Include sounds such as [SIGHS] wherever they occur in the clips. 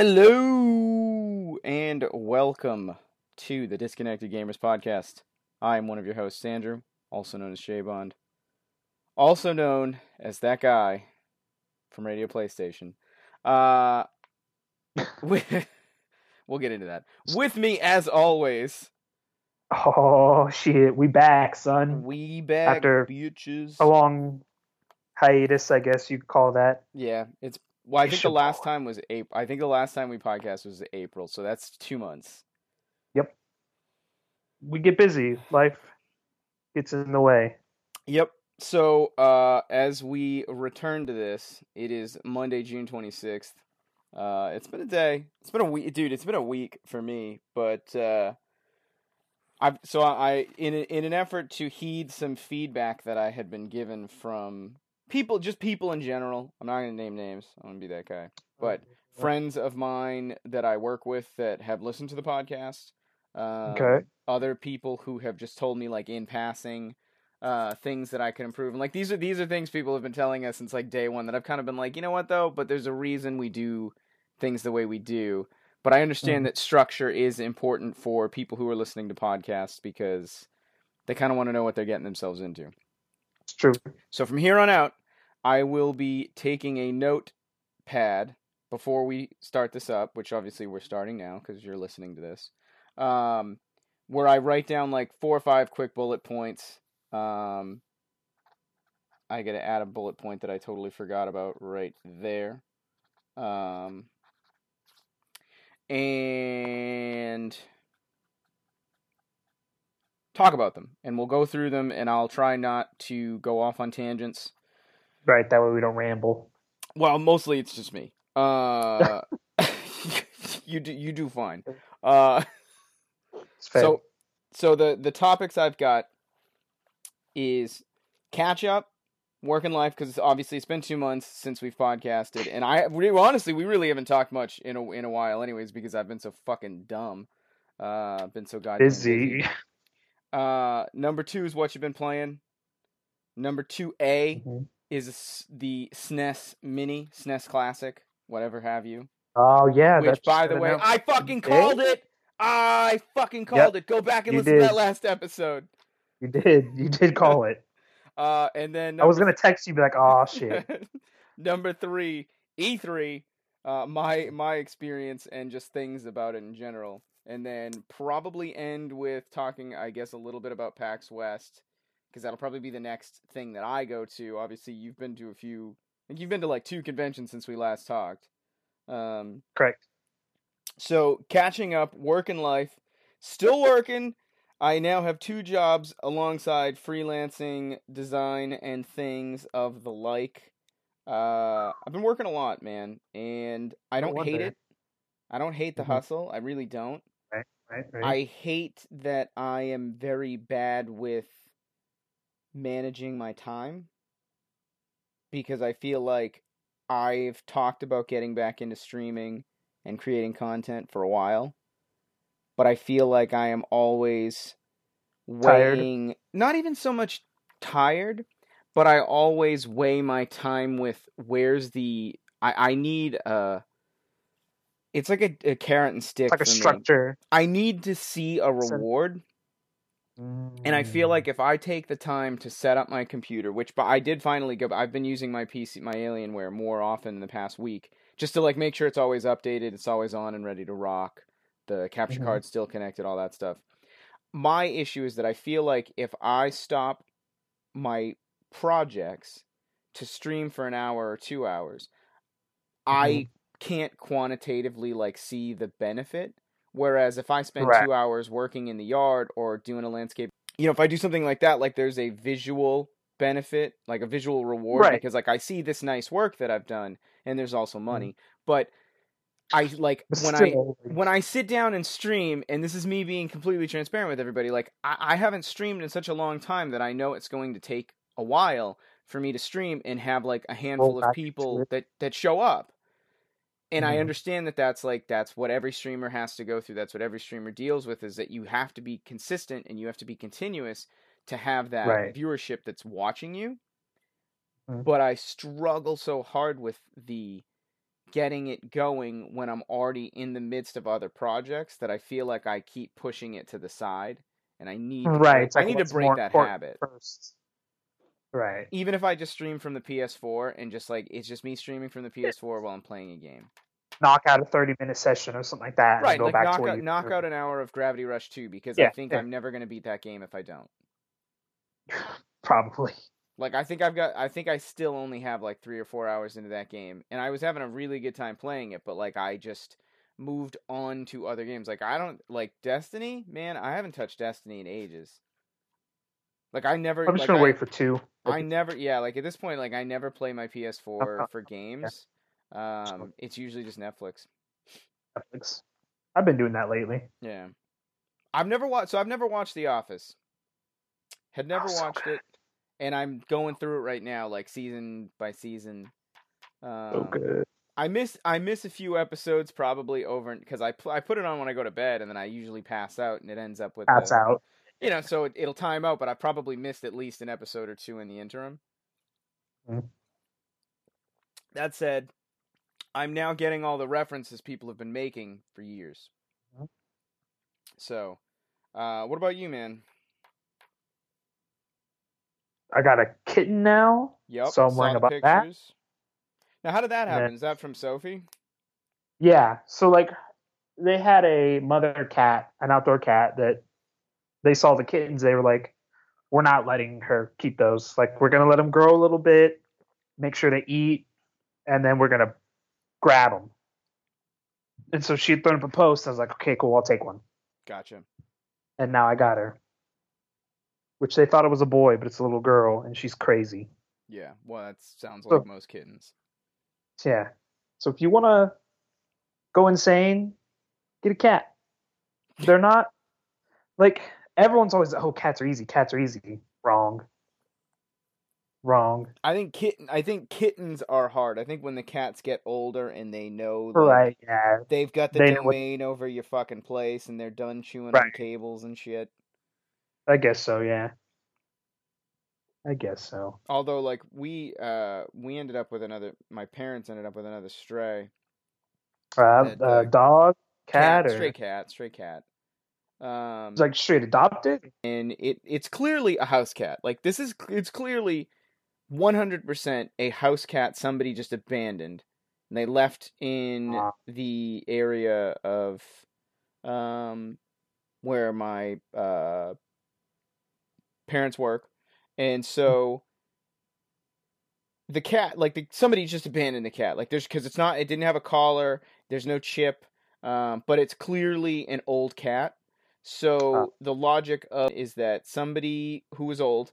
Hello and welcome to the Disconnected Gamers Podcast. I am one of your hosts, Andrew, also known as Shay Bond, also known as that guy from Radio PlayStation. Uh, [LAUGHS] we, [LAUGHS] we'll get into that. With me, as always, Oh shit, we back, son. we back After bitches. A long hiatus, I guess you'd call that. Yeah, it's well. I think the last time was April. I think the last time we podcast was April, so that's two months. Yep. We get busy. Life gets in the way. Yep. So, uh, as we return to this, it is Monday, June 26th. Uh, it's been a day. It's been a week, dude. It's been a week for me, but uh, I've so I in a, in an effort to heed some feedback that I had been given from people, just people in general. I'm not gonna name names. I'm gonna be that guy. But friends of mine that I work with that have listened to the podcast. Um, Okay. Other people who have just told me like in passing uh things that I can improve. And like these are these are things people have been telling us since like day one that I've kind of been like, you know what though, but there's a reason we do things the way we do. But I understand Mhm. that structure is important for people who are listening to podcasts because they kind of want to know what they're getting themselves into. True. So from here on out, I will be taking a notepad before we start this up, which obviously we're starting now because you're listening to this. Um, where I write down like four or five quick bullet points. Um, I got to add a bullet point that I totally forgot about right there. Um, and talk about them, and we'll go through them, and I'll try not to go off on tangents. Right, that way we don't ramble. Well, mostly it's just me. Uh, [LAUGHS] you do you do fine. Uh, so so the the topics I've got is catch up, work and life because obviously it's been two months since we've podcasted, and I we, honestly we really haven't talked much in a in a while, anyways, because I've been so fucking dumb. Uh, I've been so goddamn busy. Uh, number two is what you've been playing. Number two A Mhm. is the SNES Mini, SNES Classic, whatever have you. Oh yeah, Which, by the way. I fucking called it. I fucking called it. Go back and listen to that last episode. you did, you did call it. [LAUGHS] Uh, and then I was gonna text you, be like, "Oh [LAUGHS] shit." number three, E3. Uh, my my experience and just things about it in general, and then probably end with talking, I guess, a little bit about PAX West, because that'll probably be the next thing that I go to. Obviously, you've been to a few, like you've been to like two conventions since we last talked. Um, Correct. so catching up, work and life, still working. I now have two jobs alongside freelancing, design, and things of the like. Uh, I've been working a lot, man, and I don't hate it. I don't hate the Mhm. hustle. I really don't. Right, right. I hate that I am very bad with managing my time because I feel like I've talked about getting back into streaming and creating content for a while, but I feel like I am always Tired? not even so much tired, but I always weigh my time with where's the I, I need a it's like a, a carrot and stick it's like a for me. structure. I need to see a reward, and I feel Mm. like if I take the time to set up my computer, which but I did finally go, I've been using my PC, my Alienware more often in the past week, just to like make sure it's always updated, it's always on and ready to rock, the capture Mhm. card's still connected, all that stuff. My issue is that I feel like if I stop my projects to stream for an hour or two hours, I can't quantitatively like see the benefit. Whereas if I spend Correct. two hours working in the yard or doing a landscape, you know, if I do something like that, like there's a visual benefit, like a visual reward, Right. because like I see this nice work that I've done, and there's also money. But I like when I when I sit down and stream, and this is me being completely transparent with everybody, like I, I haven't streamed in such a long time that I know it's going to take a while for me to stream and have like a handful of people that that show up. And I Mhm. understand that that's like that's what every streamer has to go through. That's what every streamer deals with is that you have to be consistent and you have to be continuous to have that Right. viewership that's watching you. Mhm. But I struggle so hard with the getting it going when I'm already in the midst of other projects that I feel like I keep pushing it to the side and I need Right. break, It's I need to break that habit. first. Right. Even if I just stream from the PS4 and just like it's just me streaming from the PS4 while I'm playing a game. Knock out a thirty minute session or something like that. and Right, Go like back knock to out, knock out an hour of Gravity Rush 2 because I think yeah. I'm never going to beat that game if I don't. [SIGHS] Probably. Like I think I've got I think I still only have like 3 or 4 hours into that game and I was having a really good time playing it but like I just moved on to other games. Like I don't like Destiny, man, I haven't touched Destiny in ages. Like I never I'm just like, gonna I, wait for two. I never yeah, like at this point like I never play my PS4 Uh-huh. for games. Um it's usually just Netflix. Netflix. I've been doing that lately. Yeah. I've never watched so I've never watched The Office. Had never Oh, so watched good. it and I'm going through it right now like season by season. So Um, good. I miss I miss a few episodes probably over cuz I pl- I put it on when I go to bed and then I usually pass out and it ends up with That's the- out. You know so it, it'll time out but I probably missed at least an episode or two in the interim. Mhm. That said, I'm now getting all the references people have been making for years. Mhm. So, uh, what about you, man? I got a kitten now. Yep. So I'm worrying about that. Now, how did that then- happen? Is that from Sophie? Yeah. So like they had a mother cat, an outdoor cat that they saw the kittens. They were like, "We're not letting her keep those. Like we're gonna let them grow a little bit, make sure they eat, and then we're gonna grab them." And so she had thrown up a post. I was like, "Okay, cool. I'll take one." Gotcha. And now I got her, which they thought it was a boy, but it's a little girl, and she's crazy. Yeah. Well, that sounds So- like most kittens. Yeah. So if you want to go insane, get a cat. They're not like everyone's always oh cats are easy, cats are easy. Wrong. Wrong. I think kitten. I think kittens are hard. I think when the cats get older and they know, like, Right, yeah. they've got the They know domain over your fucking place, and they're done chewing on Right. cables and shit. I guess so, yeah. I guess so. Although, like we, uh, we ended up with another. My parents ended up with another stray Uh, That, uh, uh, dog, cat, or stray cat, stray cat. Um, it's like straight adopted? and it it's clearly a house cat. Like this is it's clearly 100% a house cat somebody just abandoned. And they left in the area of um where my uh parents work. And so the cat like the, somebody just abandoned the cat. Like there's cuz it's not it didn't have a collar, there's no chip, um but it's clearly an old cat. So Ah. the logic of is that somebody who was old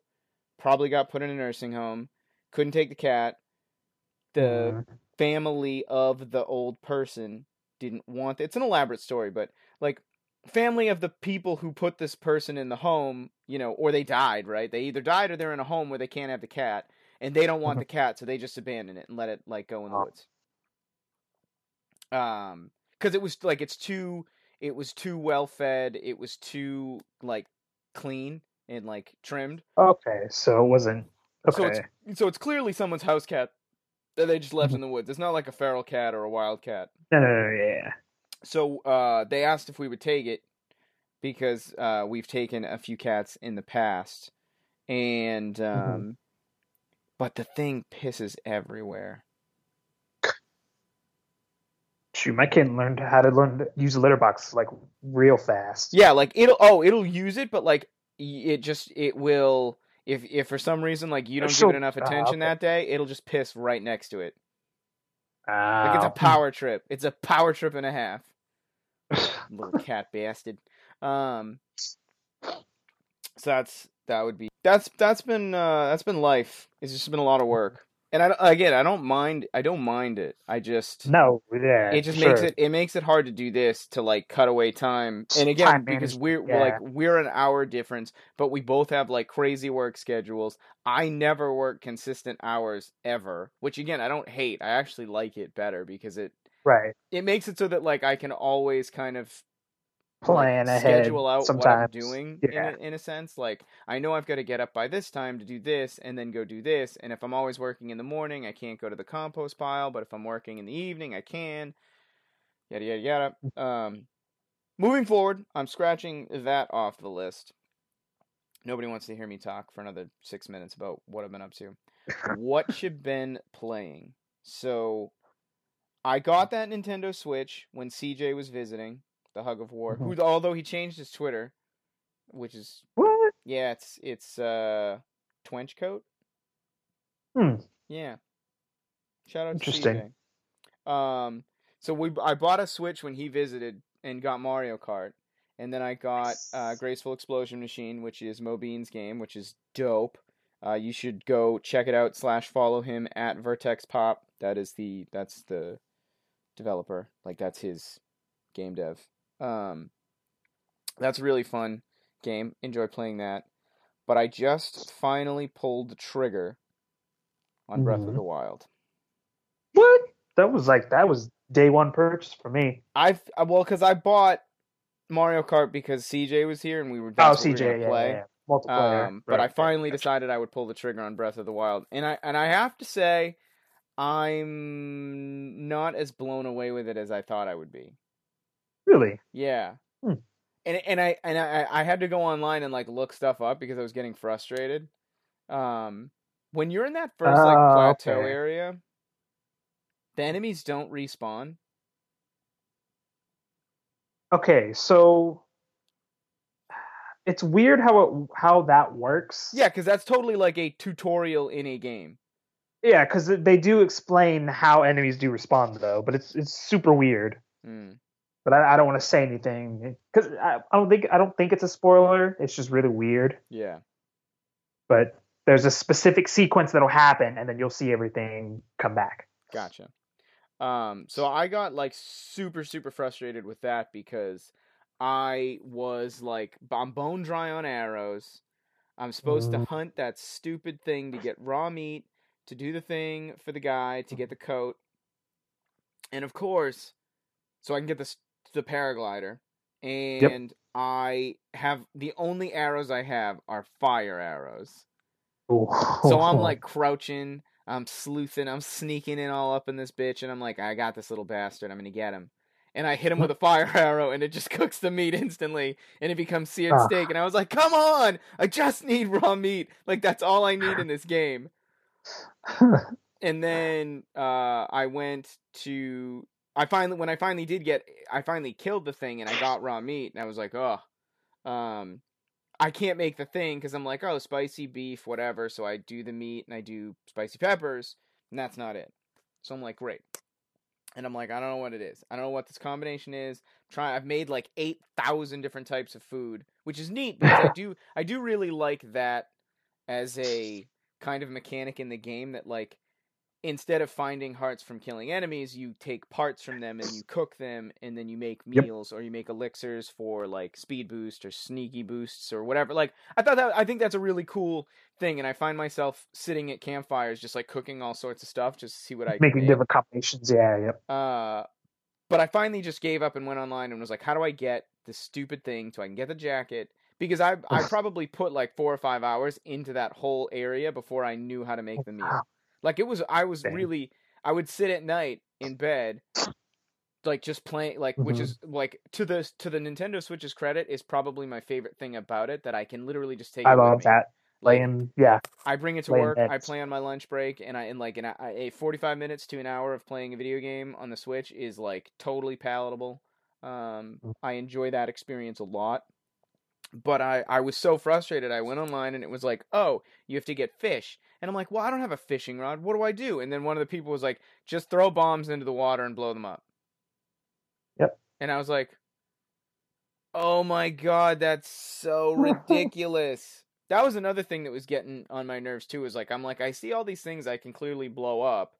probably got put in a nursing home, couldn't take the cat. The Mhm. family of the old person didn't want it's an elaborate story, but like family of the people who put this person in the home, you know, or they died, right? They either died or they're in a home where they can't have the cat and they don't want Mhm. the cat, so they just abandon it and let it like go in the Ah. woods. Um cuz it was like it's too it was too well fed, it was too like clean and like trimmed. Okay, so it wasn't So okay. it's so it's clearly someone's house cat that they just left Mhm. in the woods. It's not like a feral cat or a wild cat. no, yeah. So uh, they asked if we would take it because uh, we've taken a few cats in the past, and um, but the thing pisses everywhere. Shoot, my kid learned how to learn to use a litter box like real fast. Yeah, like it'll oh it'll use it, but like it just it will if if for some reason like you don't give it enough ah, attention okay. that day, it'll just piss right next to it. Like Like it's a power trip. It's a power trip and a half. [LAUGHS] little cat bastard. Um, so that's that would be that's that's been uh that's been life. It's just been a lot of work, and I again I don't mind I don't mind it. I just no, yeah. it just sure. makes it it makes it hard to do this to like cut away time. And again Time because we're, we're yeah. like we're an hour difference, but we both have like crazy work schedules. I never work consistent hours ever, which again I don't hate. I actually like it better because it right. it makes it so that like I can always kind of plan like, ahead schedule out sometimes. what I'm doing Yeah. in a, in a sense. Like I know I've got to get up by this time to do this, and then go do this. And if I'm always working in the morning, I can't go to the compost pile. But if I'm working in the evening, I can. Yada yada yada. Um, moving forward, I'm scratching that off the list. Nobody wants to hear me talk for another six minutes about what I've been up to. what [LAUGHS] you've been playing? So, I got that Nintendo Switch when CJ was visiting the Hug of War. Mhm. Who, although he changed his Twitter, which is What? yeah, it's it's uh Twench coat. Hmm. Yeah. Shout out to Interesting. CJ. Um, so we I bought a Switch when he visited and got Mario Kart, and then I got uh, Graceful Explosion Machine, which is Mobine's game, which is dope. Uh, you should go check it out slash follow him at Vertex Pop. That is the that's the developer. Like that's his game dev. Um, that's a really fun game. Enjoy playing that. But I just finally pulled the trigger on Breath of Mhm. the Wild. What? That was like that was day one purchase for me. Uh, well, because I bought Mario Kart because CJ was here and we were. Oh, what we were CJ, yeah, play. yeah, yeah. multiplayer. Um, but Right, I finally decided I would pull the trigger on Breath of the Wild, and I and I have to say, I'm not as blown away with it as I thought I would be. Really? Yeah. Hmm. And and I and I I had to go online and like look stuff up because I was getting frustrated. Um, when you're in that first like Oh, plateau okay. area, the enemies don't respawn. Okay, so it's weird how it how that works. Yeah, because that's totally like a tutorial in a game. yeah, because they do explain how enemies do respond though, but it's it's super weird. Mm. But I, I don't want to say anything because I, I don't think I don't think it's a spoiler. It's just really weird. Yeah. But there's a specific sequence that'll happen, and then you'll see everything come back. Gotcha. Um, so I got like super super frustrated with that because I was like I'm bone dry on arrows. I'm supposed to Mm. hunt that stupid thing to get raw meat, to do the thing for the guy, to get the coat. And of course, so I can get this the paraglider. And I have the only arrows I have are fire arrows. So I'm like crouching, I'm sleuthing, I'm sneaking in all up in this bitch, and I'm like, I got this little bastard, I'm gonna get him. And I hit him with a fire [LAUGHS] arrow, and it just cooks the meat instantly, and it becomes seared Ah. steak. And I was like, come on, I just need raw meat. Like that's all I need in this game. [LAUGHS] And then uh, I went to, I finally, when I finally did get, I finally killed the thing, and I got raw meat, and I was like, oh, um, I can't make the thing because I'm like, oh, spicy beef, whatever. So I do the meat and I do spicy peppers, and that's not it. So I'm like, great. And I'm like, I don't know what it is. I don't know what this combination is. Try. I've made like eight thousand different types of food, which is neat because I [LAUGHS] do. I do really like that as a kind of mechanic in the game that like instead of finding hearts from killing enemies, you take parts from them and you cook them, and then you make Yep. meals or you make elixirs for like speed boost or sneaky boosts or whatever. Like I thought that I think that's a really cool thing, and I find myself sitting at campfires just like cooking all sorts of stuff just to see what I can Making make. different combinations. Yeah, yep. Uh, but I finally just gave up and went online and was like, how do I get this stupid thing so I can get the jacket? Because I I probably put like four or five hours into that whole area before I knew how to make the meal. Like it was, I was really, I would sit at night in bed, like just playing, like which Mhm. is like to the to the Nintendo Switch's credit is probably my favorite thing about it that I can literally just take. I love that. Like, Playing, yeah. I bring it to work. I play on my lunch break, and I in like an, a forty-five minutes to an hour of playing a video game on the Switch is like totally palatable. Um, Mm. I enjoy that experience a lot. But I, I was so frustrated. I went online and it was like, oh, you have to get fish. And I'm like, well, I don't have a fishing rod. What do I do? And then one of the people was like, just throw bombs into the water and blow them up. Yep. And I was like, oh my god, that's so [LAUGHS] ridiculous. that was another thing that was getting on my nerves too. Is like, I'm like, I see all these things I can clearly blow up,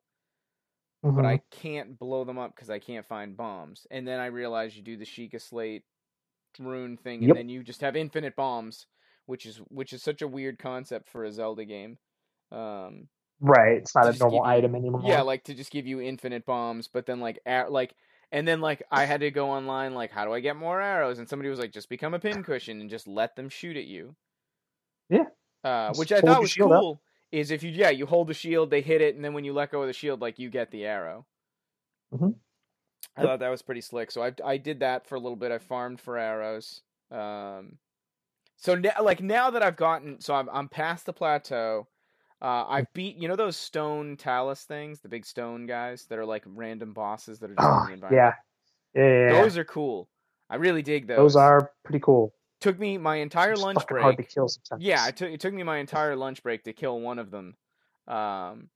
but Mhm. I can't blow them up because I can't find bombs. And then I realized you do the Sheikah Slate rune thing, and Yep. then you just have infinite bombs, which is which is such a weird concept for a Zelda game. Um, right. It's not a normal you- item anymore. yeah, like to just give you infinite bombs, but then like a- like And then like I had to go online like how do I get more arrows? And somebody was like just become a pincushion [SIGHS] and just let them shoot at you. Yeah. Uh, which I thought was shield up. cool. Is if you yeah you hold the shield, they hit it, and then when you let go of the shield, like you get the arrow. Mhm. I Yep. thought that was pretty slick. So I I did that for a little bit. I farmed for arrows. Um, so now like now that I've gotten so I'm I'm past the plateau. Uh, I've beat you know those stone talus things, the big stone guys that are like random bosses that are just Oh, in the environment. yeah. Yeah, yeah, yeah. Those are cool. I really dig those. Those are pretty cool. took me my entire It's lunch break. hard to kill sometimes. Yeah, it took it took me my entire lunch break to kill one of them. Um,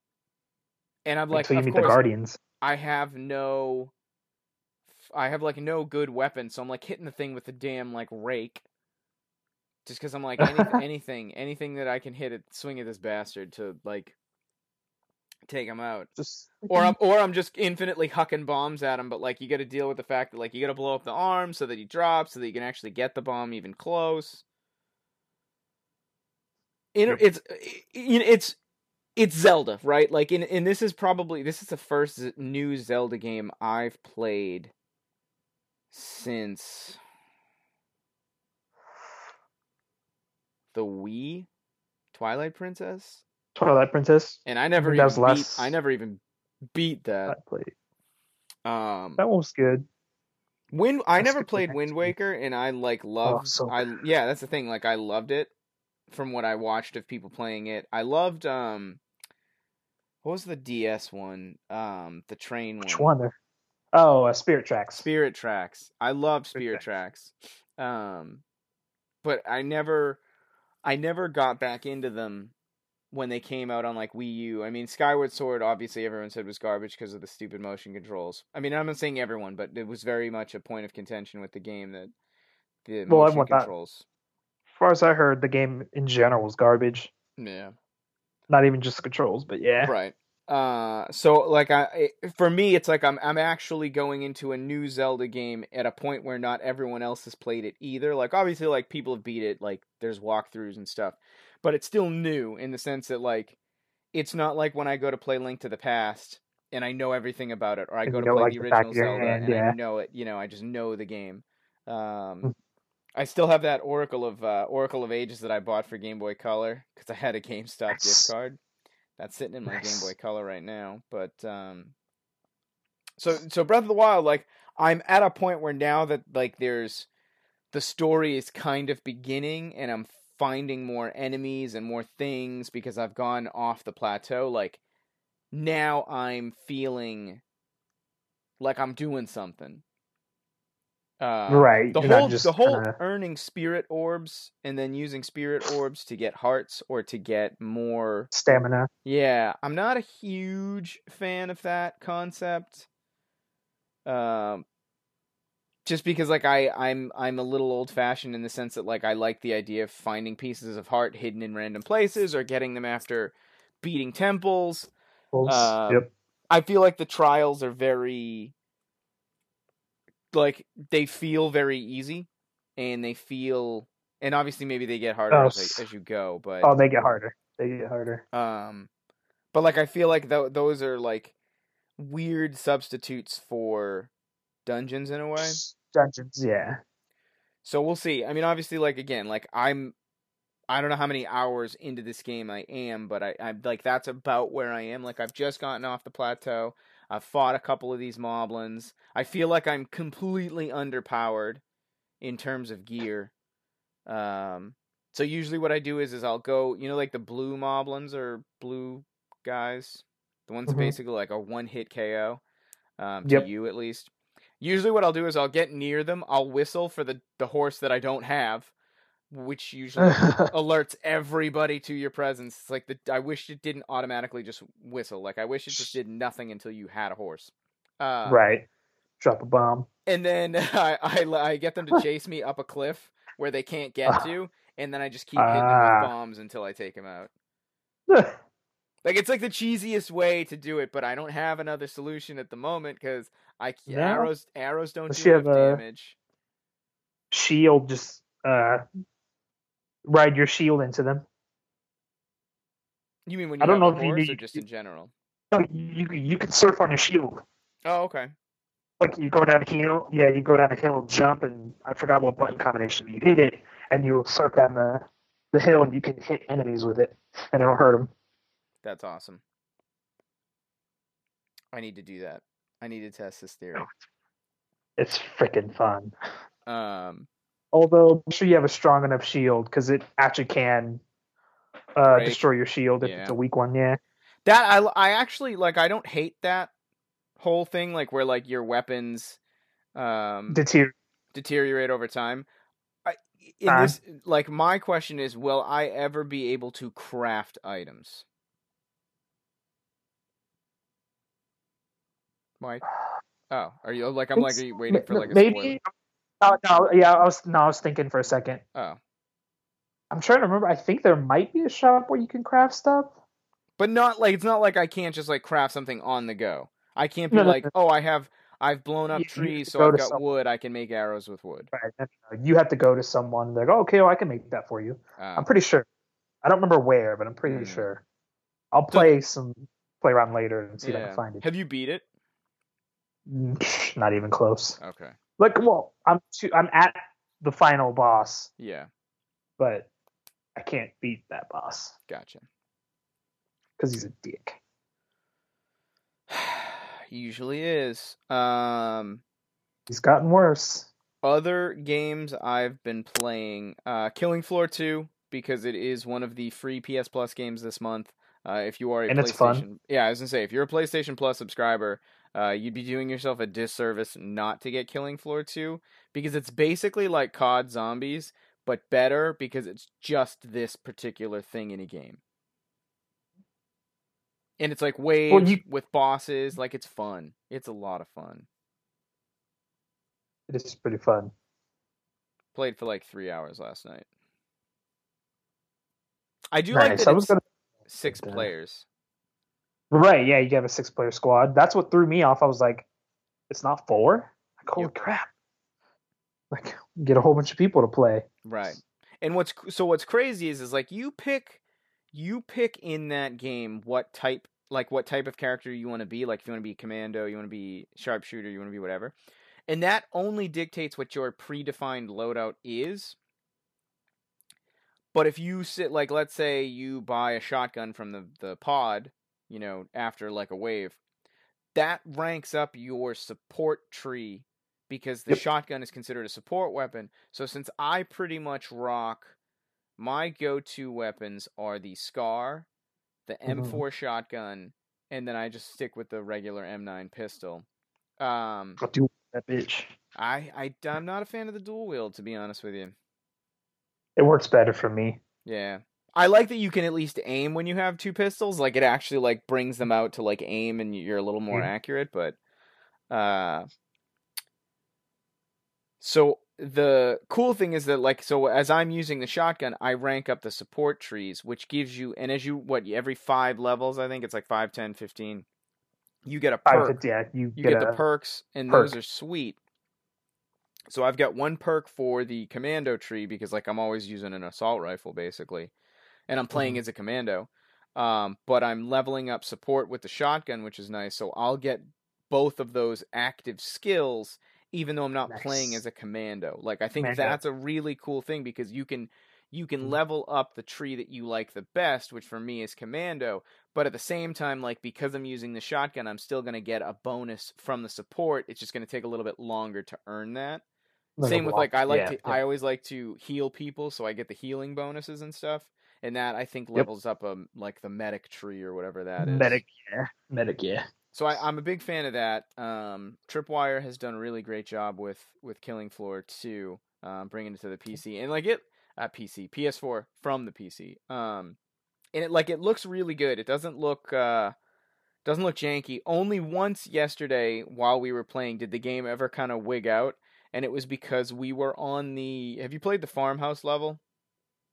and I'm like, until you meet course, the guardians. I have no, I have like no good weapon, so I'm like hitting the thing with the damn like rake. Just because I'm like anything, [LAUGHS] anything, anything that I can hit it, swing at this bastard to like take him out. Just Or I'm [LAUGHS] or I'm just infinitely hucking bombs at him, but like you got to deal with the fact that like you got to blow up the arm so that he drops, so that you can actually get the bomb even close. Inter- it's i- you know, it's it's Zelda, right? Like in and this is probably this is the first new Zelda game I've played since the Wii Twilight Princess, Twilight Princess. and I never that even was beat, last- I never even beat I that. played. Um, That one was good. Wind I never played Wind Waker and I like loved so I yeah, that's the thing, like I loved it from what I watched of people playing it. I loved um what was the DS one? Um the train Which one. Oh, uh, Spirit Tracks. Spirit Tracks. I love Spirit Spirit Tracks. Um but I never I never got back into them when they came out on like Wii U. I mean, Skyward Sword obviously everyone said was garbage because of the stupid motion controls. I mean, I'm not saying everyone, but it was very much a point of contention with the game that the Well, motion controls. As far as I heard, the game in general was garbage. Yeah. Not even just the controls, but yeah. Right. Uh, so like I, it- for me, it's like I'm I'm actually going into a new Zelda game at a point where not everyone else has played it either. Like obviously, like people have beat it, like there's walkthroughs and stuff, but it's still new in the sense that like it's not like when I go to play Link to the Past and I know everything about it, or I go to play like, the the original your Zelda hand, and I know it. You know, I just know the game. Um, I still have that Oracle of uh, Oracle of Ages that I bought for Game Boy Color because I had a GameStop gift card. That's sitting in my Game Boy Color right now. But um, so so Breath of the Wild, like I'm at a point where now that like there's the story is kind of beginning, and I'm finding more enemies and more things because I've gone off the plateau. Like now I'm feeling like I'm doing something. Uh, right. the you're whole the whole kinda- earning spirit orbs and then using spirit orbs to get hearts or to get more stamina. yeah i'm not a huge fan of that concept um just because like i i'm i'm a little old fashioned in the sense that like i like the idea of finding pieces of heart hidden in random places or getting them after beating temples Um, yep. I feel like the trials are very like they feel very easy and they feel and obviously maybe they get harder Oh, as, as you go but Oh, they get harder. They get harder. um but like I feel like th- those are like weird substitutes for dungeons in a way Dungeons, yeah. so we'll see I mean obviously like again like I'm I don't know how many hours into this game I am, but I, I'm like that's about where I am. Like I've just gotten off the plateau. I've fought a couple of these moblins. I feel like I'm completely underpowered in terms of gear. Um, so usually what I do is is I'll go, you know, like the blue moblins or blue guys, the ones that Mhm. basically like a one hit KO. Um, to Yep. you at least. Usually what I'll do is I'll get near them. I'll whistle for the the horse that I don't have, which usually [LAUGHS] alerts everybody to your presence. It's like the I wish it didn't automatically just whistle. Like I wish it just did nothing until you had a horse. Uh, right. Drop a bomb. And then [LAUGHS] I, I I get them to chase me up a cliff where they can't get [LAUGHS] to, and then I just keep hitting them Ah. with bombs until I take them out. Like it's like the cheesiest way to do it, but I don't have another solution at the moment because I No. arrows arrows don't Unless do enough damage. shield, just uh, ride your shield into them. You mean when you I don't know if you horse or just in general? No, you you can surf on your shield. Oh, okay. like you go down a hill. Yeah, you go down a hill, jump, and I forgot what button combination you hit it, and you'll surf down the the hill, and you can hit enemies with it, and it'll hurt them. That's awesome. I need to do that. I need to test this theory. It's freaking fun. Um, Although I'm sure you have a strong enough shield because it actually can uh, Break. destroy your shield if Yeah. it's a weak one. Yeah. that I I actually like. I don't hate that whole thing. Like where like your weapons um Deter- deteriorate over time. I, in Uh. this, like, my question is, will I ever be able to craft items? Mike, [SIGHS] oh, are you like I'm like are you waiting for like a maybe. spoiler? Oh, no, yeah, I was no, I was thinking for a second. Oh, I'm trying to remember. I think there might be a shop where you can craft stuff. but not like it's not like I can't just like craft something on the go. I can't be No, no, like, oh, I have I've blown up You- trees, so I've got some- wood. I can make arrows with wood. Right. no, no, no. You have to go to someone They're like, oh, okay, well, I can make that for you. Uh, I'm pretty sure. I don't remember where, but I'm pretty Hmm. sure. I'll play some play around later and see if I can find it. Have you beat it? Mm, [LAUGHS] Not even close. Okay. Like, well, I'm too, I'm at the final boss, Yeah. but I can't beat that boss Gotcha. because he's a dick. [SIGHS] Usually is. Um. He's gotten worse. other games I've been playing, uh, Killing Floor 2, because it is one of the free PS Plus games this month. Uh, if you are a And PlayStation, it's fun. yeah, I was gonna say if you're a PlayStation Plus subscriber, uh, you'd be doing yourself a disservice not to get Killing Floor 2 because it's basically like COD Zombies, but better because it's just this particular thing in a game. And it's like waves you- with bosses, like it's fun. It's a lot of fun. It is pretty fun. Played for like three hours last night. I do like Nice. that I was gonna. six players. Right, yeah, you have a six player squad. That's what threw me off. I was like, it's not four? Like, holy Yep. crap. Like, get a whole bunch of people to play. Right. And what's so what's crazy is is like you pick you pick in that game what type like what type of character you want to be. Like if you want to be commando, you want to be sharpshooter, you want to be whatever. And that only dictates what your predefined loadout is. But if you sit like let's say you buy a shotgun from the the pod, you know, after like a wave, that ranks up your support tree because the Yep. shotgun is considered a support weapon. So since I pretty much rock my go-to weapons are the Scar, the Mhm. M4 shotgun, and then I just stick with the regular M9 pistol. Um, I'll do that bitch. I, I I'm not a fan of the dual wield to be honest with you. It works better for me. Yeah. I like that you can at least aim when you have two pistols. Like it actually like brings them out to like aim and you're a little more Mhm. accurate, but uh so the cool thing is that like so as I'm using the shotgun, I rank up the support trees, which gives you and as you what every 5 levels, I think it's like 5, 10, 15, you get a perk. yeah, you, You get, get, the perks, and perk. those are sweet. So I've got one perk for the commando tree because like I'm always using an assault rifle basically, and I'm playing Mhm. as a commando. Um, but I'm leveling up support with the shotgun, which is nice. So I'll get both of those active skills, even though I'm not playing as a commando. Like I think Commando. that's a really cool thing because you can you can Mhm. level up the tree that you like the best, which for me is commando. But at the same time, like because I'm using the shotgun, I'm still gonna get a bonus from the support. It's just gonna take a little bit longer to earn that. Same with block. like I like Yeah, to yeah. I always like to heal people, so I get the healing bonuses and stuff. And that I think levels up um like the medic tree or whatever that is. Medic, yeah. Medic, yeah. So I, I'm a big fan of that. Um, Tripwire has done a really great job with with Killing Floor 2, um, bringing it to the PC and like it uh, PC PS4 from the PC. Um, and it like it looks really good. It doesn't look uh, doesn't look janky. Only once yesterday while we were playing did the game ever kind of wig out, and it was because we were on the. Have you played the farmhouse level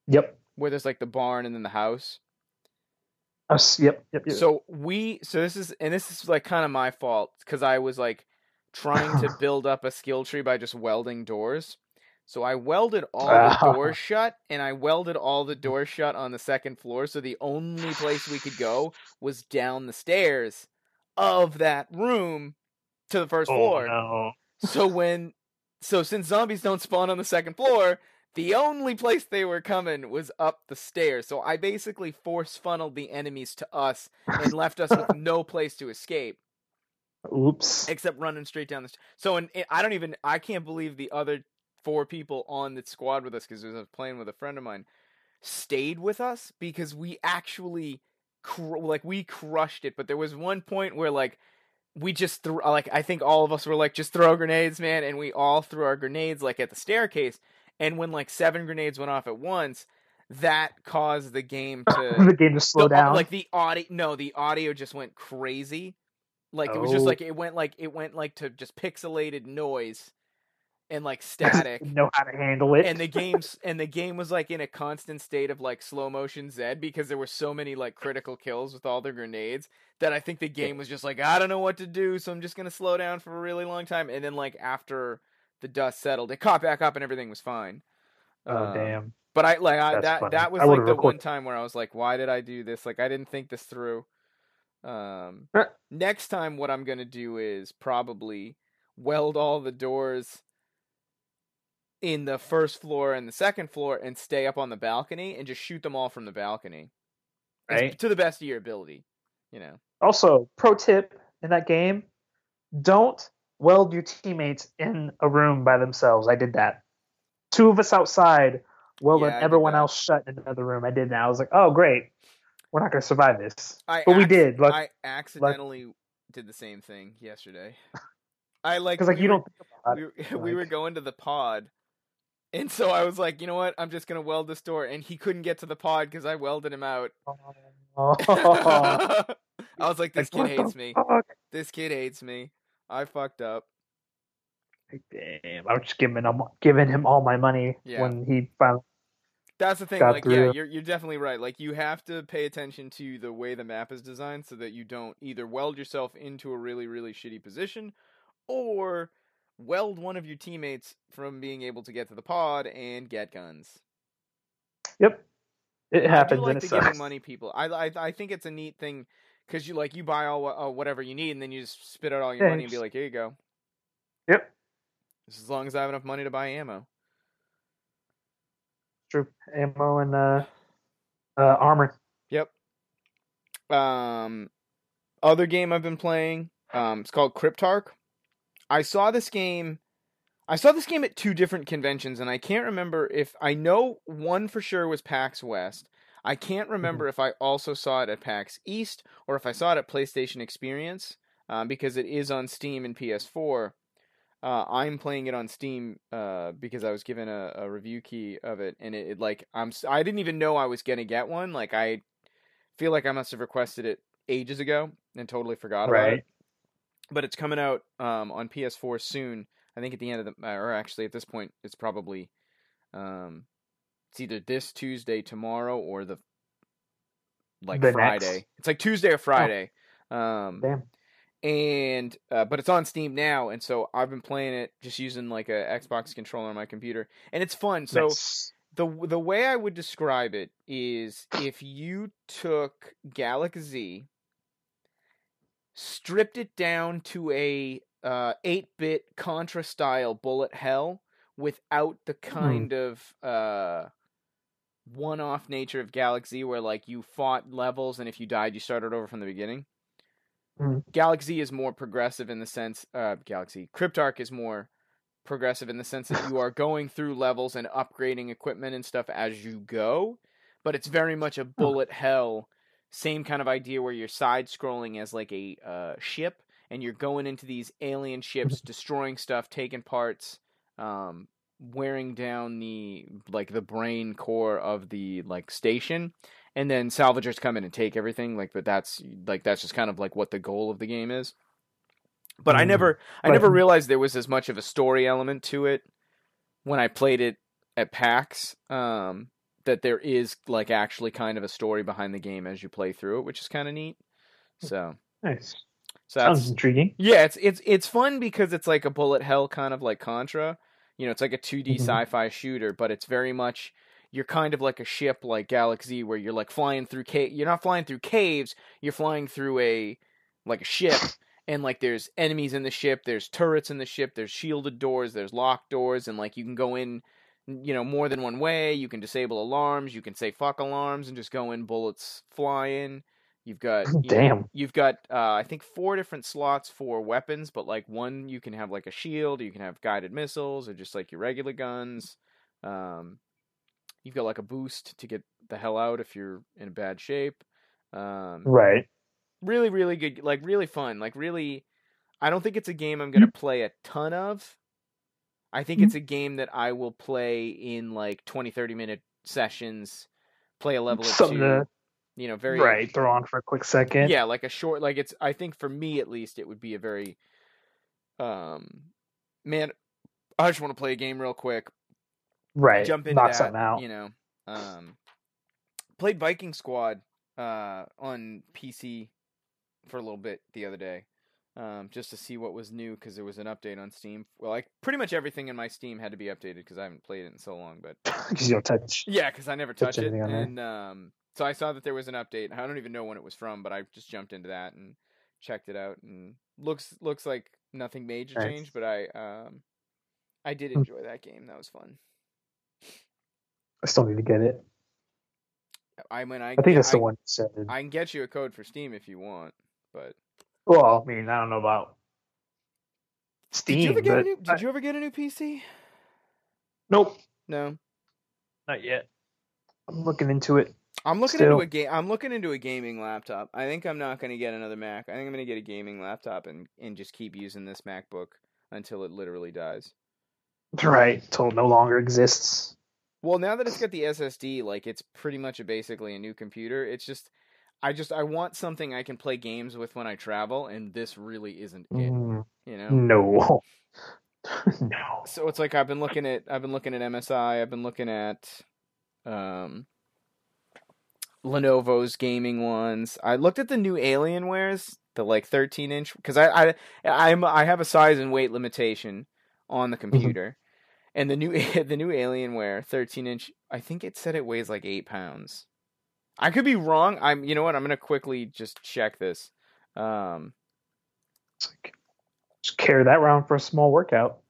Yep. Where there's like the barn and then the house? Us, yep, yep, yep. So we so this is and this is like kind of my fault because I was like trying to [LAUGHS] build up a skill tree by just welding doors. So I welded all the Ah. doors [LAUGHS] shut and I welded all the doors shut on the second floor. So the only place we could go was down the stairs of that room to the first Oh floor. no. So when so since zombies don't spawn on the second floor, the only place they were coming was up the stairs. So I basically force funneled the enemies to us and left us with no place to escape Oops. except running straight down the. st- So and I don't even I can't believe the other four people on the squad with us because I was playing with a friend of mine stayed with us because we actually cr- like we crushed it. But there was one point where like we just threw like I think all of us were like just throw grenades, man, and we all threw our grenades like at the staircase. And when like seven grenades went off at once, that caused the game [COUGHS] to the game to slow the, down. Like the audio, no, the audio just went crazy. Like it was just Oh. like it went like it went like to just pixelated noise and like [LAUGHS] static. know how to handle it. and the game's [LAUGHS] and the game was like in a constant state of like slow motion Z because there were so many like critical kills with all the grenades that I think the game was just like I don't know what to do, so I'm just gonna slow down for a really long time. And then like after the dust settled, it caught back up and everything was fine. oh Um, damn. but I like I, that funny. that was I like the recorded- one time where I was like, why did I do this? Like I didn't think this through. Um, Eh. next time, what I'm gonna do is probably weld all the doors in the first floor and the second floor, and stay up on the balcony and just shoot them all from the balcony, Right. to the best of your ability. You know, Also, pro tip in that game: don't weld your teammates in a room by themselves. I did that. Two of us outside, welding Yeah, everyone that. else shut in another room. I did that. I was like, oh great, we're not gonna survive this. I But we did. Like, I accidentally did the same thing yesterday. I like because like we you were- don't think about we were, [LAUGHS] we were going to the pod and so i was like you know what i'm just gonna weld this door and he couldn't get to the pod because i welded him out [LAUGHS] Oh, [LAUGHS] i was like this Like, kid hates me fuck? this kid hates me i fucked up Damn, I was just giving him giving him all my money Yeah. when he finally. that's the thing like yeah you're, you're definitely right like you have to pay attention to the way the map is designed so that you don't either weld yourself into a really really shitty position or weld one of your teammates from being able to get to the pod and get guns Yep, it I happens do like and the sucks. giving money people. I I, I think it's a neat thing because you like you buy all uh, whatever you need and then you just spit out all your Yeah, money and be like, here you go. Yep, Just as long as I have enough money to buy ammo. true. Ammo and uh, uh, armor. Yep. Um, other game I've been playing. Um, it's called Cryptark. I saw this game. I saw this game at two different conventions, and I can't remember if I know one for sure was PAX West. I can't remember if I also saw it at PAX East or if I saw it at PlayStation Experience um, because it is on Steam and PS4. Uh, I'm playing it on Steam uh, because I was given a, a review key of it, and it, it like I'm I didn't even know I was gonna get one. Like I feel like I must have requested it ages ago and totally forgot about it. But it's coming out um, on PS4 soon. I think at the end of the, or actually at this point, it's probably, um, it's either this Tuesday, tomorrow, or the like The Friday. next? It's like Tuesday or Friday. Um, Damn. and uh, but it's on Steam now, and so I've been playing it just using like a Xbox controller on my computer, and it's fun. So Nice. the the way I would describe it is if you took Galak-Z, stripped it down to a uh, 8-bit Contra style bullet hell without the kind of uh, one-off nature of Galak-Z where like you fought levels and if you died you started over from the beginning. Mhm. Galak-Z is more progressive in the sense uh, Galak-Z Cryptark is more progressive in the sense that you [LAUGHS] are going through levels and upgrading equipment and stuff as you go, but it's very much a bullet hell. Same kind of idea where you're side scrolling as like a uh, ship and you're going into these alien ships, destroying stuff, taking parts, um, wearing down the like the brain core of the like station, and then salvagers come in and take everything. Like, but that's like that's just kind of like what the goal of the game is. But I Mhm. never, I never realized there was as much of a story element to it when I played it at PAX. Um, that there is like actually kind of a story behind the game as you play through it, which is kind of neat. So, Nice. so that's Sounds intriguing. yeah, it's it's it's fun because it's like a bullet hell kind of like Contra. You know, it's like a 2D Mhm. sci-fi shooter, but it's very much you're kind of like a ship like Galak-Z where you're like flying through cave. You're not flying through caves. You're flying through a like a ship, and like there's enemies in the ship, there's turrets in the ship, there's shielded doors, there's locked doors, and like you can go in, you know, more than one way. You can disable alarms, you can say fuck alarms and just go in, bullets flying. You've got [LAUGHS] Damn. You've got uh, I think four different slots for weapons, but like one you can have like a shield, you can have guided missiles, or just like your regular guns. Um, you've got like a boost to get the hell out if you're in bad shape. Um, Right. really really good like really fun like really i don't think it's a game i'm going to play a ton of i think it's a game that i will play in like 20 30 minute sessions play a level or Something two to you know very right throw on for a quick second. yeah like a short like it's i think for me at least it would be a very um man i just want to play a game real quick Right. jump into Knock that something out. you know um played viking squad uh on pc for a little bit the other day um just to see what was new because there was an update on steam well like pretty much everything in my steam had to be updated because i haven't played it in so long but [LAUGHS] Because you don't touch. yeah because i never Touch touch it anything on there. and um so i saw that there was an update i don't even know when it was from but i just jumped into that and checked it out and looks looks like nothing major Nice. changed but i um i did Hmm. enjoy that game that was fun I still need to get it. i mean i I think that's the one said. I can get you a code for Steam if you want, but Well, I mean, I don't know about Steam, did you ever get a new? Did I- you ever get a new PC? nope, No, not yet. I'm looking into it. I'm looking Still. into a game. I'm looking into a gaming laptop. I think I'm not going to get another Mac. I think I'm going to get a gaming laptop and and just keep using this MacBook until it literally dies. Right, till it no longer exists. Well, now that it's got the SSD, like it's pretty much a, basically a new computer. It's just, I just I want something I can play games with when I travel, and this really isn't it. Mm, You know. no, [LAUGHS] no. so it's like I've been looking at I've been looking at MSI, I've been looking at um Lenovo's gaming ones. I looked at the new Alienwares, the like 13 inch because I I I'm I have a size and weight limitation on the computer. And the new [LAUGHS] the new Alienware 13 inch, I think it said it weighs like 8 pounds. I could be wrong. I'm you know what? I'm going to quickly just check this. Um like, just carry that around for a small workout.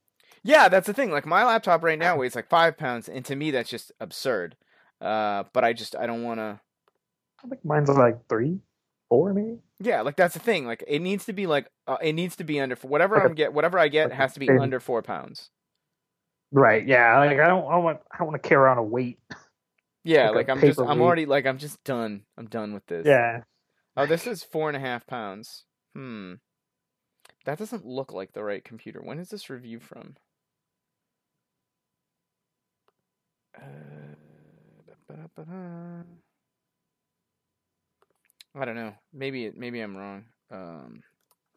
Yeah, that's the thing. Like my laptop right now weighs like five pounds, and to me that's just absurd. Uh, but I just I don't want to. I think mine's like three, four, maybe. Yeah, like that's the thing. Like it needs to be like uh, it needs to be under whatever Like I'm get whatever I get like has to be under four pounds. Right. Yeah. Like I don't. I don't want. I don't want to carry on a weight. Yeah, Like like I'm just I'm already like I'm just done. I'm done with this. Yeah. Oh, this is four and a half pounds. Hmm. That doesn't look like the right computer. When is this review from? Uh. I don't know. Maybe it, maybe I'm wrong. Um,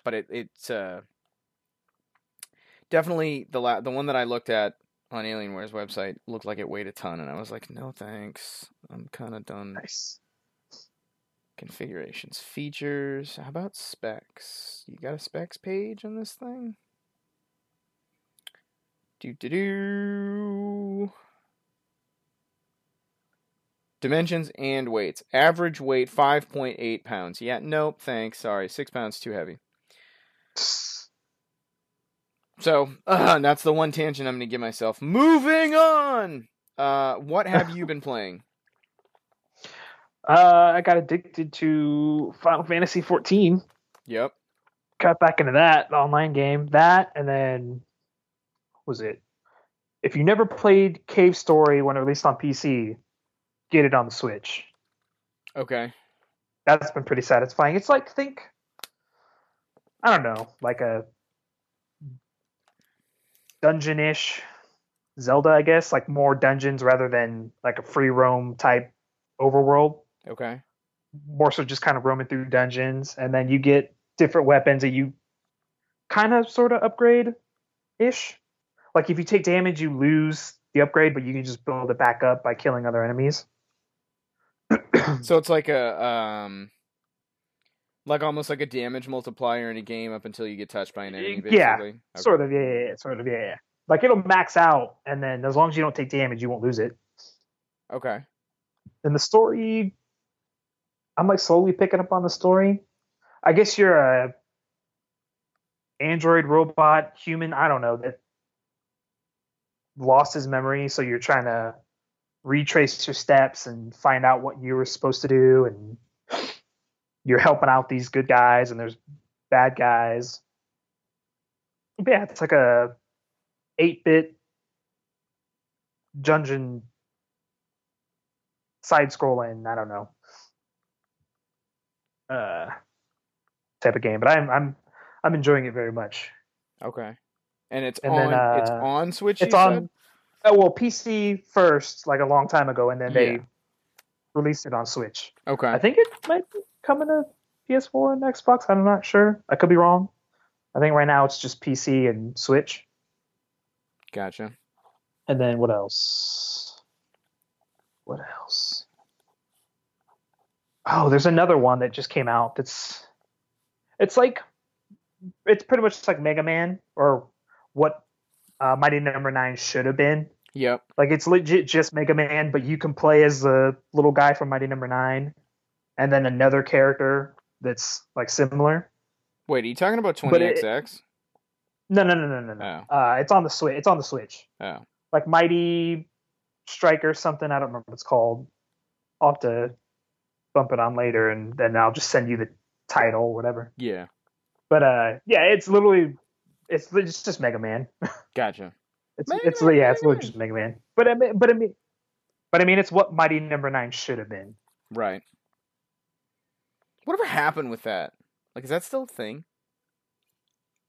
but it it's uh definitely the la- the one that I looked at on Alienware's website looked like it weighed a ton, and I was like, no thanks. I'm kind of done. Nice. Configurations, features. How about specs? You got a specs page on this thing? Do do do. Dimensions and weights. Average weight 5.8 pounds. Yeah, nope, thanks. Sorry, 6 pounds too heavy. So, uh, [CLEARS THROAT] that's the one tangent I'm going to give myself. Moving on! Uh, what have you been playing? Uh, I got addicted to Final Fantasy 14. Yep. Got back into that the online game. That and then what was it? If you never played Cave Story when it released on PC, get it on the Switch. Okay. That's been pretty satisfying. It's like think I don't know, like a dungeon-ish Zelda, I guess, like more dungeons rather than like a free roam type overworld. Okay. more so just kind of roaming through dungeons and then you get different weapons that you kind of sort of upgrade ish like if you take damage you lose the upgrade but you can just build it back up by killing other enemies [CLEARS THROAT] So it's like a um like almost like a damage multiplier in a game up until you get touched by an enemy basically. Yeah, Okay. sort of yeah, yeah, yeah sort of yeah, yeah like it'll max out and then as long as you don't take damage you won't lose it Okay. and the story i'm like slowly picking up on the story i guess you're a android, robot, human, I don't know, that lost his memory. So you're trying to retrace your steps and find out what you were supposed to do. And you're helping out these good guys, and there's bad guys. But yeah, it's like a 8 bit dungeon side scrolling, I don't know. Uh type of game, but I'm I'm I'm enjoying it very much. Okay. And it's And on then, uh, it's on Switch. It's on said? Oh, well PC first, like a long time ago, and then they Yeah. released it on Switch. Okay. I think it might be coming to PS4 and Xbox. I'm not sure. I could be wrong. I think right now it's just PC and Switch. Gotcha. And then what else? What else? Oh, there's another one that just came out. That's it's like it's pretty much like Mega Man or what uh, Mighty Number Nine should have been. Yep. Like it's legit just Mega Man, but you can play as the little guy from Mighty Number Nine, and then another character that's like similar. Wait, are you talking about 20XX? No, no, no, no, no, no. Oh. Uh, it's on the Switch. It's on the Switch. Oh. like Mighty Striker something. I don't remember what it's called. I'll have to bump it on later, and then I'll just send you the title, whatever. Yeah. But uh, yeah, it's literally it's it's just Mega Man. [LAUGHS] Gotcha. It's Mega it's Man, yeah, it's literally just Mega Man. But I mean, but I mean, but I mean, it's what Mighty Number Nine should have been. Right. Whatever happened with that? Like, is that still a thing?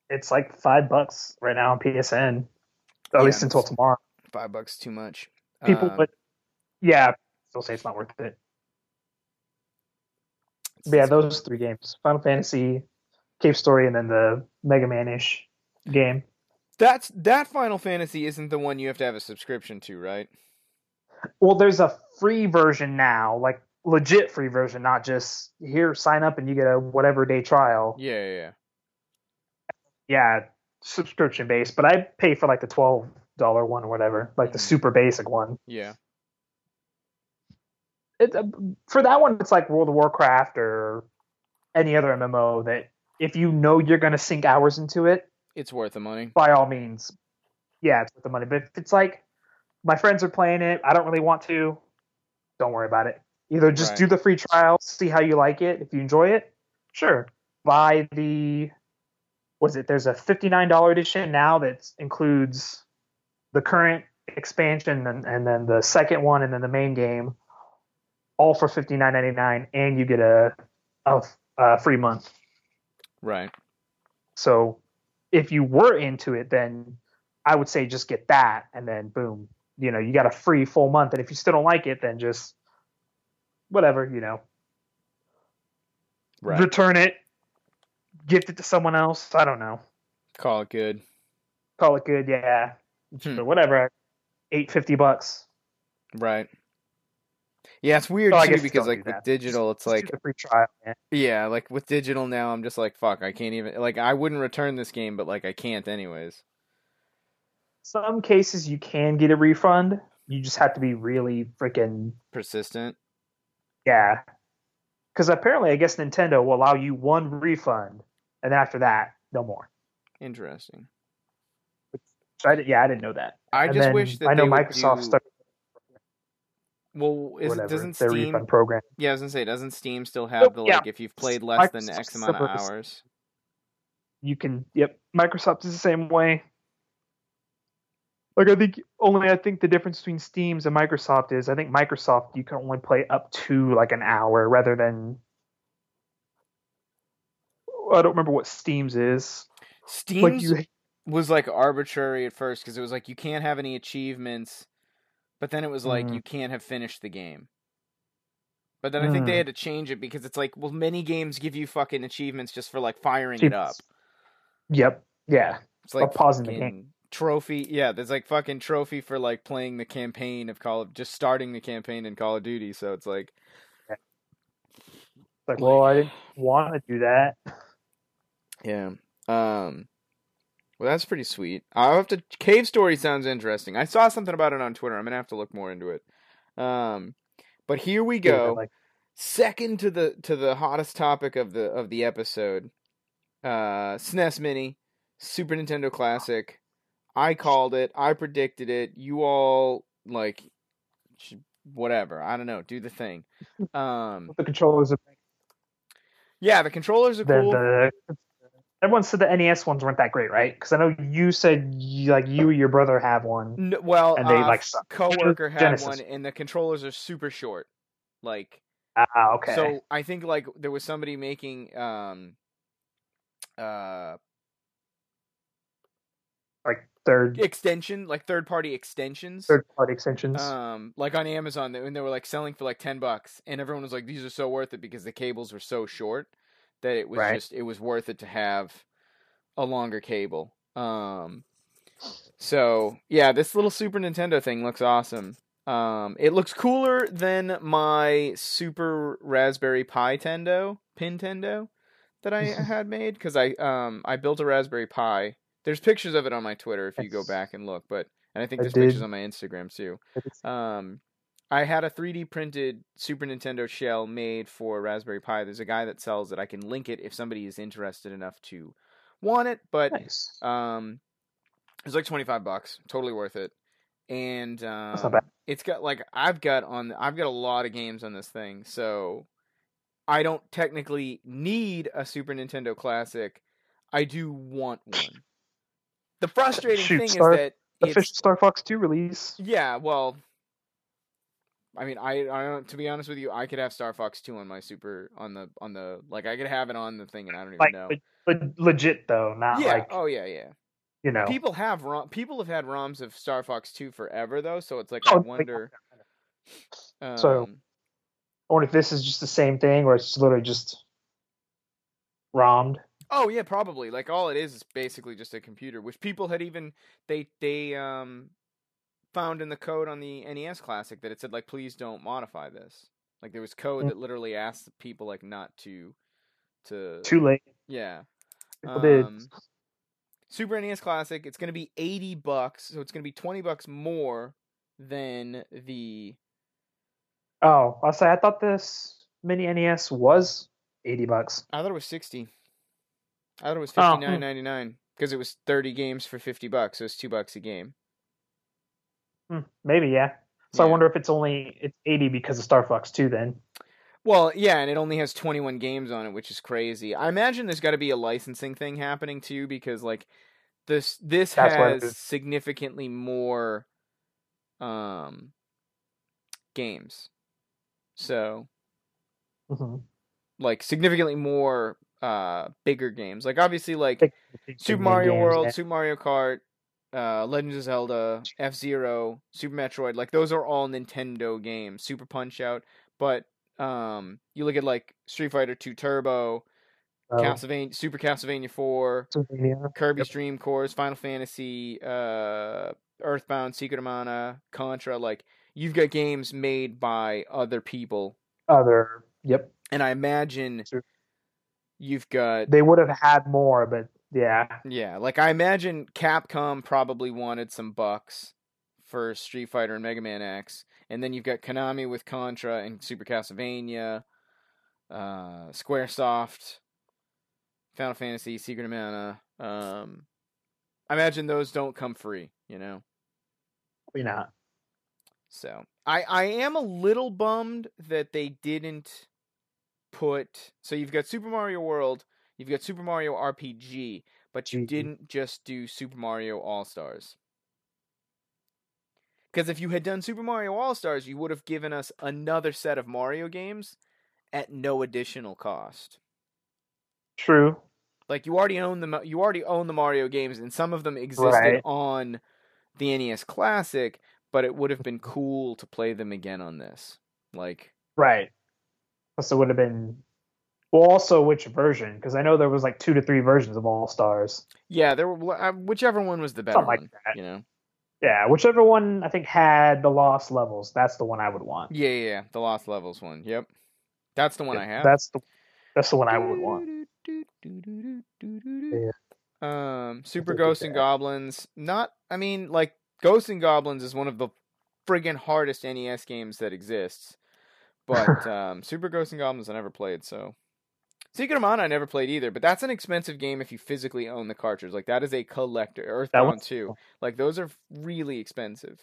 It's like five bucks right now on PSN, at Yeah, least until tomorrow. Five bucks too much. People, Um, but yeah, still say it's not worth it. But yeah, those three games: Final Fantasy, Cave Story, and then the Mega Man-ish game. That's that Final Fantasy isn't the one you have to have a subscription to, right? Well, there's a free version now, like legit free version, not just here sign up and you get a whatever day trial. Yeah, yeah, yeah. Yeah, subscription based, but I pay for like the twelve dollar one or whatever, like the Mhm. super basic one. Yeah. It, uh, for that one, it's like World of Warcraft or any other MMO that if you know you're going to sink hours into it, It's worth the money. by all means, yeah, it's worth the money. But if it's like my friends are playing it, I don't really want to, don't worry about it. Either just Right. do the free trial, see how you like it. If you enjoy it, sure. Buy the was it? There's a fifty nine dollar edition now that includes the current expansion and, and then the second one and then the main game, all for fifty nine ninety nine, and you get a, a a free month. Right. So if you were into it, then I would say just get that, and then boom, you know, you got a free full month. And if you still don't like it, then just whatever, you know, Right. return it, gift it to someone else. I don't know. Call it good. Call it good, yeah, Hmm. but whatever. Eight fifty bucks. Right. Yeah, it's weird Oh, I too because like with digital, it's Just like free trial. Man. yeah, like with digital now, I'm just like fuck, I can't even like I wouldn't return this game, but like I can't anyways. Some cases you can get a refund. You just have to be really freaking Persistent. Yeah. Because apparently, I guess Nintendo will allow you one refund, and after that, no more. Interesting. So I yeah, I didn't know that. I And just wish that I know Microsoft do- started Well, is whatever doesn't their Steam? refund program. Yeah, I was gonna say, doesn't Steam still have Nope, the yeah. like if you've played less than X amount of hours? You can, yep. Microsoft is the same way. Like I think only I think the difference between Steam's and Microsoft is I think Microsoft you can only play up to like an hour rather than I don't remember what Steam's is. Steam's Like you was like arbitrary at first because it was like you can't have any achievements, but then it was like Mhm. you can't have finished the game. But then I think they Mm. had to change it because it's like, well, many games give you fucking achievements just for like firing it up. Yep. Yeah. It's like pausing the fucking trophy. Yeah, there's like fucking trophy for like playing the campaign of Call of just starting the campaign in Call of Duty. So it's like, It's like, well, I didn't want to do that. yeah. Um. Well, that's pretty sweet. I'll have to. Cave Story sounds interesting. I saw something about it on Twitter. I'm gonna have to look more into it. Um. But here we go. Like, second to the to the hottest topic of the of the episode uh SNES Mini Super Nintendo Classic. I called it. I predicted it. You all like whatever. I don't know. Do the thing. [LAUGHS] Um, the controllers are yeah, the controllers are the, cool. the everyone said the NES ones weren't that great, right? Because I know you said you, like you or your brother have one. N- well, and they, uh, like, suck. coworker had Genesis. one, and the controllers are super short. Like Ah, okay. So I think like there was somebody making um uh like third extension like third party extensions third party extensions. um like on Amazon when they were like selling for like 10 bucks and everyone was like these are so worth it because the cables were so short that it was Right. just it was worth it to have a longer cable. Um so yeah, this little Super Nintendo thing looks awesome. Um it looks cooler than my Super Raspberry Pi Tendo, Pintendo that I [LAUGHS] had made cuz I um I built a Raspberry Pi. There's pictures of it on my Twitter if you go back and look, but and I think I there's pictures on my Instagram too. Um, I had a 3D printed Super Nintendo shell made for Raspberry Pi. There's a guy that sells it. I can link it if somebody is interested enough to want it. But nice. um, it's like 25 bucks. Totally worth it. And um, it's got like I've got on I've got a lot of games on this thing, so I don't technically need a Super Nintendo Classic. I do want one. The frustrating Shoot, thing Star- is that Official Star Fox 2 release. yeah, well, I mean, I, I don't. To be honest with you, I could have Star Fox Two on my super on the on the like I could have it on the thing, and I don't even Like know. le- le- legit though, not yeah. like oh yeah. Yeah. you know. People have ROM, people have had ROMs of Star Fox Two forever though, so it's like I Oh, like- wonder. So- Um, I wonder if this is just the same thing or it's literally just ROMmed. oh yeah, probably. Like all it is is basically just a computer, which people had even they they um found in the code on the NES Classic that it said like please don't modify this. Like there was code Mm. that literally asked people like not to to Too late. yeah. Um, Super NES Classic. It's going to be eighty bucks, so it's going to be twenty bucks more than the. Oh, I'll say I thought this mini NES was eighty bucks. I thought it was sixty. I thought it was Oh, fifty nine ninety nine because it was thirty games for fifty bucks, so it's two bucks a game. Hmm, maybe yeah. So Yeah. I wonder if it's only it's eighty because of Star Fox Two then. Well, yeah, and it only has 21 games on it, which is crazy. I imagine there's got to be a licensing thing happening too, because like this this That's has significantly more um games. So Mm-hmm. like significantly more uh bigger games. Like obviously like Super Mario games, World, yeah. Super Mario Kart, uh Legend of Zelda, F Zero, Super Metroid, like those are all Nintendo games. Super Punch Out, but um you look at like Street Fighter 2 Turbo, So, Castlevania Super Castlevania 4, Castlevania. Kirby's Yep. Dream Course, Final Fantasy, uh Earthbound, Secret of Mana, Contra, like you've got games made by other people. Other. Yep. And I imagine True. you've got They would have had more, but yeah. Yeah, like I imagine Capcom probably wanted some bucks for Street Fighter and Mega Man X, and then you've got Konami with Contra and Super Castlevania, uh, SquareSoft, Final Fantasy, Secret of Mana. Um, I imagine those don't come free, you know. Probably not. So I I am a little bummed that they didn't put. So you've got Super Mario World, you've got Super Mario RPG, but you Mhm. didn't just do Super Mario All Stars. Because if you had done Super Mario All Stars, you would have given us another set of Mario games at no additional cost. True. Like you already own the you already own the Mario games, and some of them existed Right. on the NES Classic, but it would have been [LAUGHS] cool to play them again on this. Like, Right. Plus, it would have been. Well, also which version? Because I know there was like two to three versions of All Stars. yeah, there were uh, whichever one was the better Something like one, that. you know. Yeah, whichever one I think had the lost levels. That's the one I would want. Yeah, yeah, yeah, the Lost Levels one. Yep, that's the one I have. That's the that's the one I would want. Um, Super Ghosts and. Goblins. Not, I mean, like Ghosts and Goblins is one of the friggin' hardest NES games that exists. But um, Super Ghosts and Goblins I never played, so Secret of Mana I never played either, but that's an expensive game if you physically own the cartridge. Like that is a collector. That Earthbound was- too. Like those are really expensive.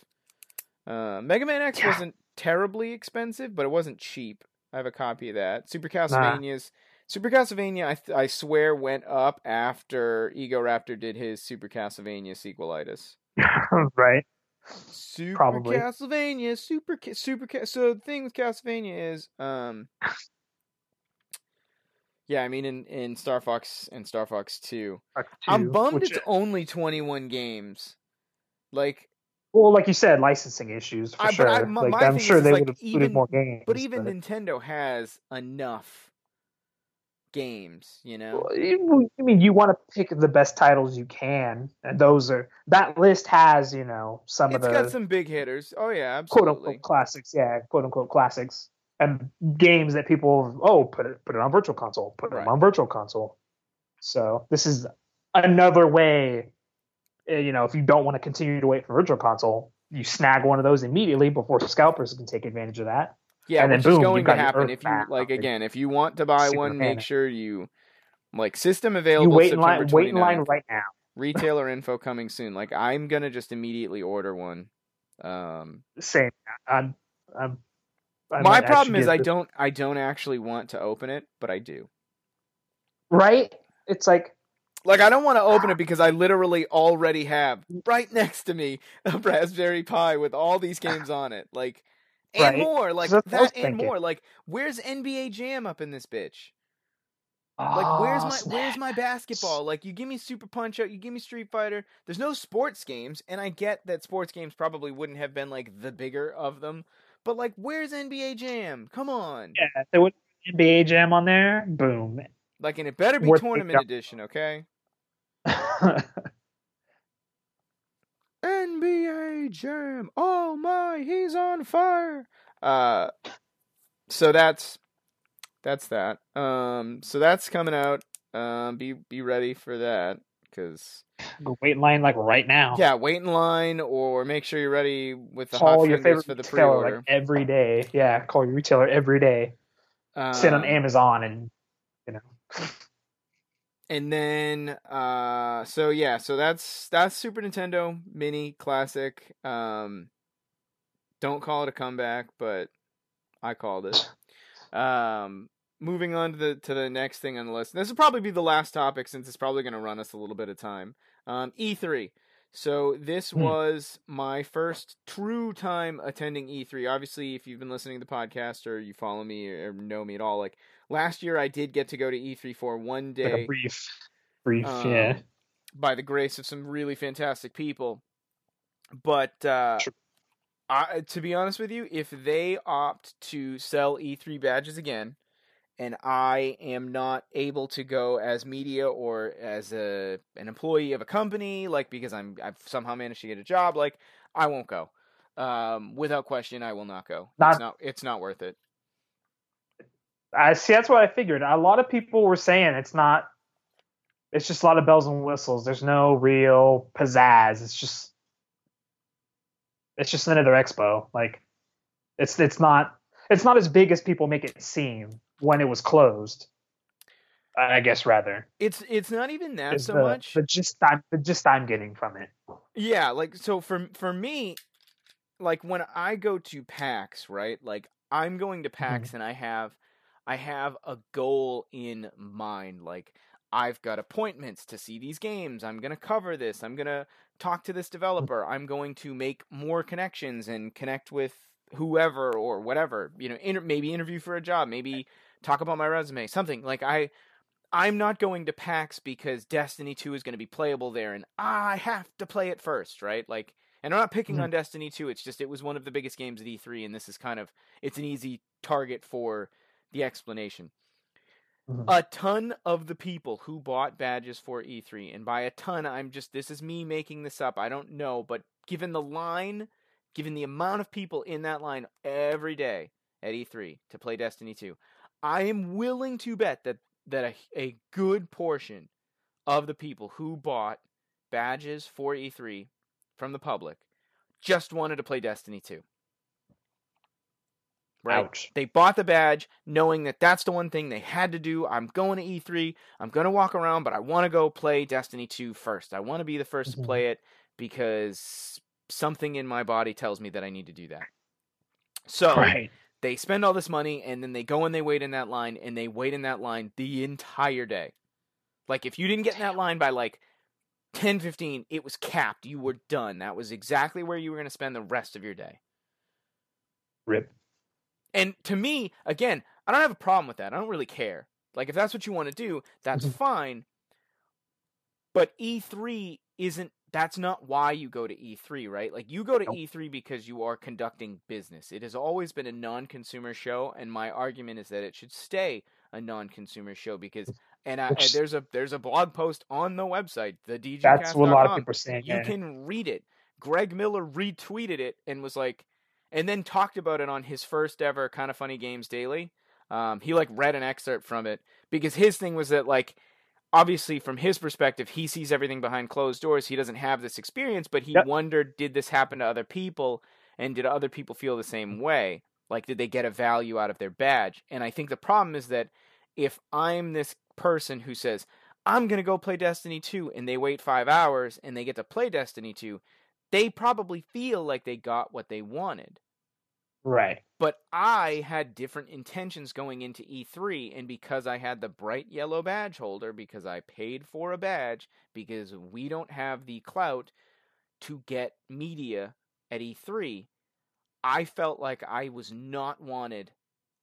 Uh, Mega Man X Yeah. wasn't terribly expensive, but it wasn't cheap. I have a copy of that. Super Castlevania's Super Castlevania, I, th- I swear, went up after Egoraptor did his Super Castlevania sequelitis. [LAUGHS] right. Super Probably. Castlevania, Super Super So the thing with Castlevania is, um, [LAUGHS] yeah, I mean in in Star Fox and Star Fox Two, Fuck I'm bummed it's only 21 games. Like, well, like you said, licensing issues for I- but sure. I- my- like my I'm sure is, they like, would have included more games. but even Nintendo has enough games, you know. Well, you- I mean, you want to pick the best titles you can, and those are that list has you know some It's of the got some big hitters. Oh yeah, quote unquote classics. Yeah, quote unquote classics, and games that people oh put it put it on virtual console, put Right. them on virtual console. So this is another way. eh, You know, if you don't want to continue to wait for virtual console, you snag one of those immediately before scalpers can take advantage of that. Yeah, and then which boom, is going to happen if you like again, if you want to buy Super one, make sure you like system available. You wait in line, wait in line right now. Retailer info coming soon. Like I'm gonna just immediately order one. Um, Same. I'm, I'm, I my problem is I this- don't I don't actually want to open it, but I do. right. It's like Like I don't want to open ah. it because I literally already have right next to me a Raspberry Pi with all these ah. games on it. Like and Right. more, like That's what I was that and thinking. more. Like where's NBA Jam up in this bitch? Like where's oh, my where's my basketball? Like you give me Super Punch Out, you give me Street Fighter. There's no sports games, and I get that sports games probably wouldn't have been like the bigger of them. But like, where's NBA Jam? Come on! Yeah, there would NBA Jam on there. Boom. Like, and it better be Worth tournament edition, okay? [LAUGHS] NBA Jam. Oh my, he's on fire. Uh so that's that's that. Um so that's coming out. Um be be ready for that Go wait in line like right now. yeah, wait in line or make sure you're ready with the hot Call your favorite for the retailer pre-order. like every day. Yeah, call your retailer every day. Sit on Um, Amazon and you know. And then uh so yeah, so that's that's Super Nintendo Mini Classic. Um don't call it a comeback, but I called it. Um moving on to the to the next thing on the list. This will probably be the last topic since it's probably going to run us a little bit of time. Um E3. So this Hmm. was my first true time attending E3. Obviously, if you've been listening to the podcast or you follow me or know me at all, like last year I did get to go to E3 for one day Like brief brief, um, yeah. by the grace of some really fantastic people. But uh, Sure. I, to be honest with you, if they opt to sell E3 badges again, and I am not able to go as media or as a an employee of a company, like because I'm I've somehow managed to get a job, like I won't go. Um, without question, I will not go. Not- it's not. It's not worth it. I see that's what I figured. A lot of people were saying it's not it's just a lot of bells and whistles. There's no real pizzazz. It's just it's just another expo. Like it's it's not it's not as big as people make it seem when it was closed. I guess rather. It's it's not even that so the, much. But just I'm the gist I'm getting from it. Yeah, like so for for me, like when I go to PAX, right? Like I'm going to PAX mm-hmm. and I have I have a goal in mind. Like I've got appointments to see these games. I'm going to cover this. I'm going to talk to this mm-hmm. developer. I'm going to make more connections and connect with whoever or whatever. You know, inter- maybe interview for a job, maybe talk about my resume, something. Like I I'm not going to PAX because Destiny 2 is going to be playable there and I have to play it first, right? Like and I'm not picking Mhm. on Destiny 2, it's just it was one of the biggest games at E3 and this is kind of it's an easy target for the explanation. Mhm. A ton of the people who bought badges for E3 and by a ton I'm just this is me making this up. I don't know, but given the line, given the amount of people in that line every day at E3 to play Destiny 2, I am willing to bet that that a, a good portion of the people who bought badges for E3 from the public just wanted to play Destiny 2. Right? Ouch. They bought the badge knowing that that's the one thing they had to do. I'm going to E3. I'm going to walk around, but I want to go play Destiny 2 first. I want to be the 1st Mhm. to play it because something in my body tells me that I need to do that. So Right. they spend all this money and then they go and they wait in that line and they wait in that line the entire day. Like if you didn't get in that line by like 10 15, it was capped. You were done. That was exactly where you were going to spend the rest of your day. Rip. And to me, again, I don't have a problem with that. I don't really care. Like if that's what you want to do, that's Mhm. fine. But E3 isn't that's not why you go to E3, right? Like you go to Nope. E3 because you are conducting business. It has always been a non-consumer show and my argument is that it should stay a non-consumer show because and, I, and there's a there's a blog post on the website, the DGcast.com. That's what a lot of people are saying. You yeah. can read it. Greg Miller retweeted it and was like, and then talked about it on his first ever kind of funny games daily. Um, he like read an excerpt from it because his thing was that like, obviously from his perspective, he sees everything behind closed doors. He doesn't have this experience, but he Yep. wondered, did this happen to other people, and did other people feel the same mm. way? Like, did they get a value out of their badge? And I think the problem is that if I'm this person who says, I'm going to go play Destiny 2, and they wait five hours and they get to play Destiny 2, they probably feel like they got what they wanted. Right. But I had different intentions going into E3, and because I had the bright yellow badge holder, because I paid for a badge, because we don't have the clout to get media at E3, I felt like I was not wanted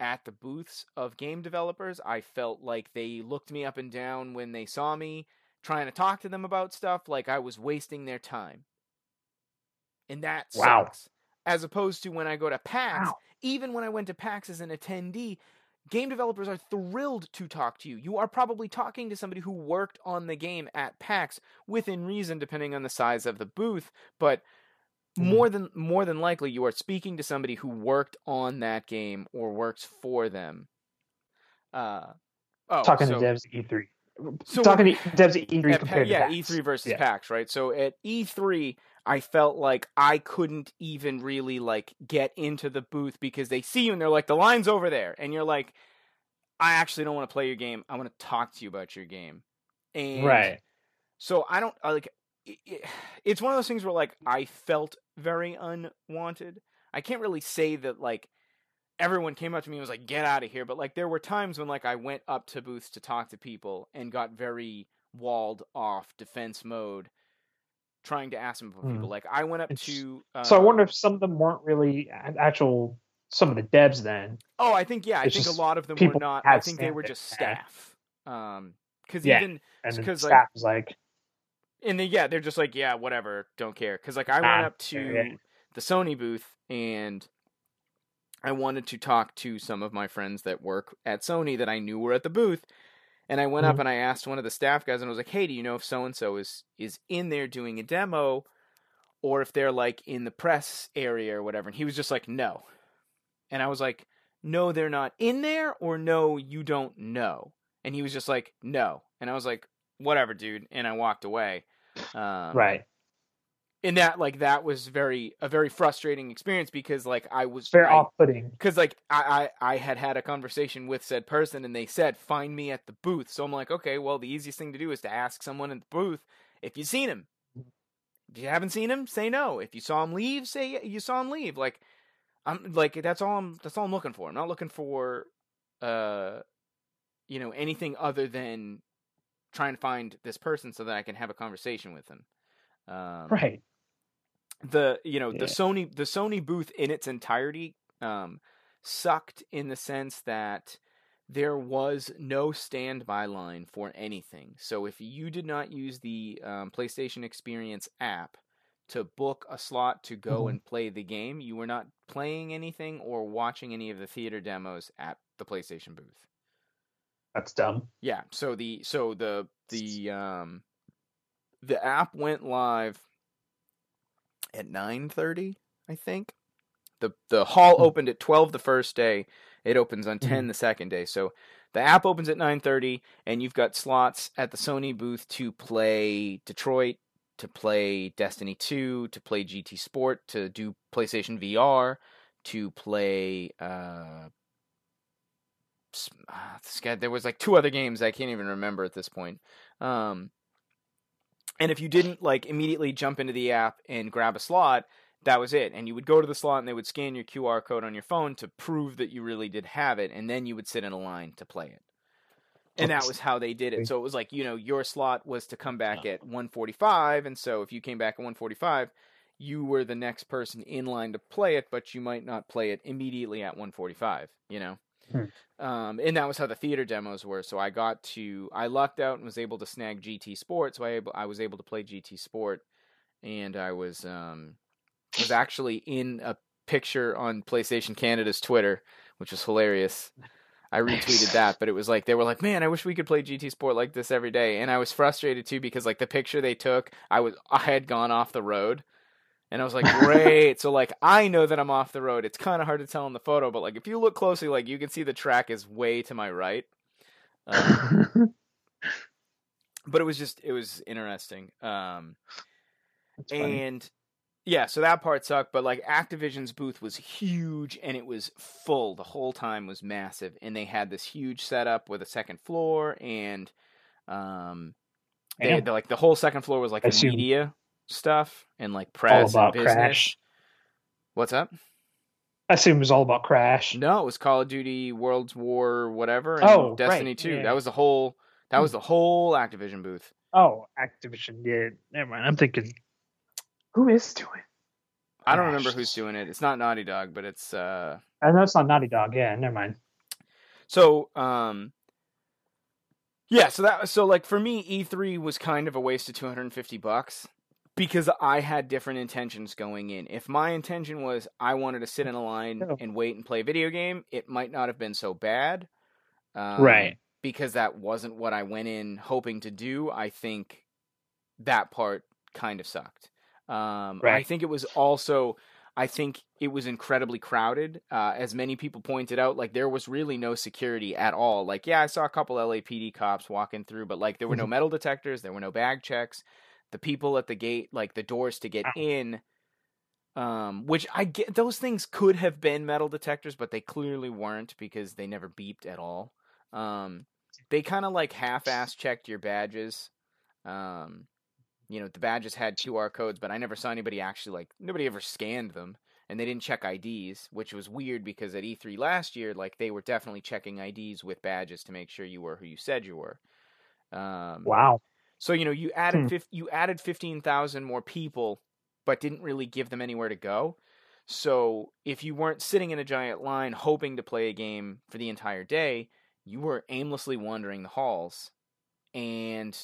at the booths of game developers. I felt like they looked me up and down when they saw me trying to talk to them about stuff, like I was wasting their time. And that Wow. sucks. As opposed to when I go to PAX, Wow. even when I went to PAX as an attendee, game developers are thrilled to talk to you. You are probably talking to somebody who worked on the game at PAX within reason depending on the size of the booth, but Mhm. more than more than likely you are speaking to somebody who worked on that game or works for them. Uh oh, Talking so, to devs at E3. so Talking to devs at E3 at compared yeah, to PAX. E3 versus Yeah. PAX, right? So at E3, I felt like I couldn't even really like get into the booth because they see you and they're like, the line's over there, and you're like, I actually don't want to play your game. I want to talk to you about your game, and Right. so I don't I, like. It, it- it's one of those things where like I felt very unwanted. I can't really say that like everyone came up to me and was like, "Get out of here," but like there were times when like I went up to booths to talk to people and got very walled off defense mode, trying to ask them for Hmm. people. Like I went up It's- to. Uh, So I wonder if some of them weren't really actual some of the devs then. Oh, I think yeah. I think a lot of them were not. I think they were just staff. Um, because Yeah. even And then 'cause, the like, staff was like, and they, yeah, they're just like, yeah, whatever, don't care. Because like I Ah, went up to yeah. the Sony booth and I wanted to talk to some of my friends that work at Sony that I knew were at the booth. And I went up Mhm. and I asked one of the staff guys and I was like, "Hey, do you know if so and so is is in there doing a demo or if they're like in the press area or whatever?" And he was just like, "No." And I was like, "No, they're not in there or no, you don't know." And he was just like, "No." And I was like, "Whatever, dude." And I walked away. Um, right. And that like that was very a very frustrating experience because like I was very off-putting. because like I, I I had had a conversation with said person and they said find me at the booth. So I'm like okay well the easiest thing to do is to ask someone at the booth if you've seen him. If you haven't seen him say no. If you saw him leave say you saw him leave. Like I'm like that's all I'm that's all I'm looking for. I'm not looking for uh you know anything other than trying to find this person so that I can have a conversation with them um, Right. The you know the Sony the Sony booth in its entirety um, sucked in the sense that there was no standby line for anything. So if you did not use the um, PlayStation Experience app to book a slot to go Mhm. and play the game, you were not playing anything or watching any of the theater demos at the PlayStation booth. That's dumb. Yeah. So the so the the um the app went live at nine thirty, I think. the The hall Hmm. opened at twelve the first day. It opens on 10 Mhm. the second day. So the app opens at nine thirty, and you've got slots at the Sony booth to play Detroit, to play Destiny Two, to play GT Sport, to do PlayStation VR, to play. Uh, ah, this guy, there was like two other games I can't even remember at this point. Um, and if you didn't like immediately jump into the app and grab a slot, that was it. And you would go to the slot and they would scan your QR code on your phone to prove that you really did have it, and then you would sit in a line to play it. And that was how they did it. So it was like, you know, your slot was to come back at 145, and so if you came back at 145, you were the next person in line to play it, but you might not play it immediately at 145, you know? Hmm. Um, and that was how the theater demos were. So I got to, I lucked out and was able to snag GT Sport. So I, able, I was able to play GT Sport, and I was, um, was actually in a picture on PlayStation Canada's Twitter, which was hilarious. I retweeted that, [LAUGHS] but it was like they were like, "Man, I wish we could play GT Sport like this every day." And I was frustrated too because like the picture they took, I was I had gone off the road. And I was like, "Great." so like I know that I'm off the road. It's kind of hard to tell in the photo, but like if you look closely like you can see the track is way to my right. Um, [LAUGHS] but it was just it was interesting. Um and yeah, so that part sucked, but like Activision's booth was huge and it was full the whole time was massive and they had this huge setup with a second floor and um they had, like the whole second floor was like the media stuff and like press and business. Crash. What's up? I assume it was all about Crash. No, it was Call of Duty World War whatever and oh, Destiny right. 2. Yeah. That was the whole that was the whole Activision booth. Oh, Activision. Yeah, never mind. I'm thinking who is doing? I don't remember who's doing it. It's not Naughty Dog, but it's. uh I know it's not Naughty Dog. Yeah, never mind. So, um, yeah. So that so like for me, E3 was kind of a waste of 250 bucks because I had different intentions going in. If my intention was I wanted to sit in a line oh. and wait and play a video game, it might not have been so bad. Um, right. Because that wasn't what I went in hoping to do. I think that part kind of sucked. Um, right. I think it was also, I think it was incredibly crowded. Uh, as many people pointed out, like there was really no security at all. Like, yeah, I saw a couple LAPD cops walking through, but like there were no mm-hmm. metal detectors, there were no bag checks. The people at the gate, like the doors to get in, um, which I get, those things could have been metal detectors, but they clearly weren't because they never beeped at all. Um, they kind of like half-ass checked your badges. Um, you know the badges had QR codes, but I never saw anybody actually like nobody ever scanned them, and they didn't check IDs, which was weird because at E3 last year, like they were definitely checking IDs with badges to make sure you were who you said you were. Um, wow. So you know you added hmm. 50, you added fifteen thousand more people, but didn't really give them anywhere to go. So if you weren't sitting in a giant line hoping to play a game for the entire day, you were aimlessly wandering the halls, and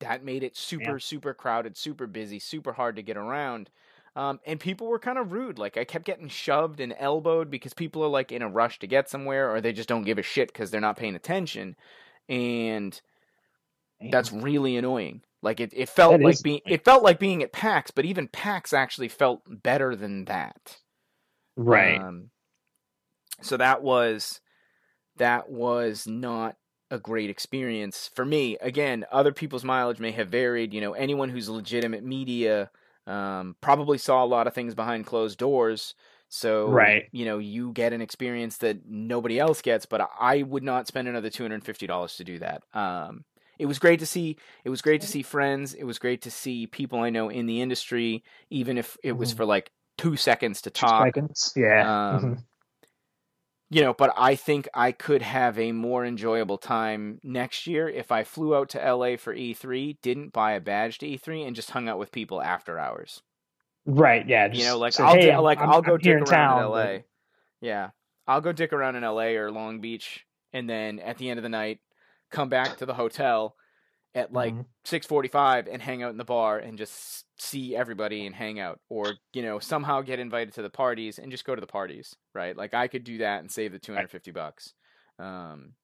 that made it super yeah. super crowded super busy super hard to get around um, and people were kind of rude like i kept getting shoved and elbowed because people are like in a rush to get somewhere or they just don't give a shit because they're not paying attention and Damn. that's really annoying like it, it felt that like being it felt like being at pax but even pax actually felt better than that right um, so that was that was not a great experience for me. Again, other people's mileage may have varied. You know, anyone who's legitimate media um, probably saw a lot of things behind closed doors. So, right. you know, you get an experience that nobody else gets, but I would not spend another $250 to do that. Um, it was great to see. It was great to see friends. It was great to see people I know in the industry, even if it was mm-hmm. for like two seconds to talk. Seconds, yeah. Um, mm-hmm you know, but I think I could have a more enjoyable time next year if I flew out to LA for E3, didn't buy a badge to E3, and just hung out with people after hours. Right. Yeah. you know, like said, I'll hey, like I'm, I'll go I'm dick around in, town, in LA. But... Yeah, I'll go dick around in LA or Long Beach, and then at the end of the night, come back to the hotel at like mm-hmm. 6:45 and hang out in the bar and just see everybody and hang out or you know somehow get invited to the parties and just go to the parties right? Like i could do that and save the 250 bucks um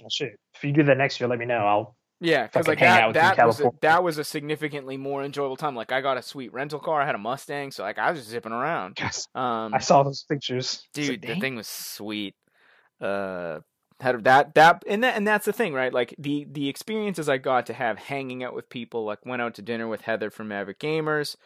well, shit. if you do that next year let me know. I'll yeah because like that, that was a, that was a significantly more enjoyable time. Like i got a sweet rental car i had a mustang so like i was just zipping around. Yes. Um i saw those pictures. Dude the thing was sweet. Uh had that that and that and that's the thing right like the the experiences i got to have hanging out with people like went out to dinner with heather from maverick gamers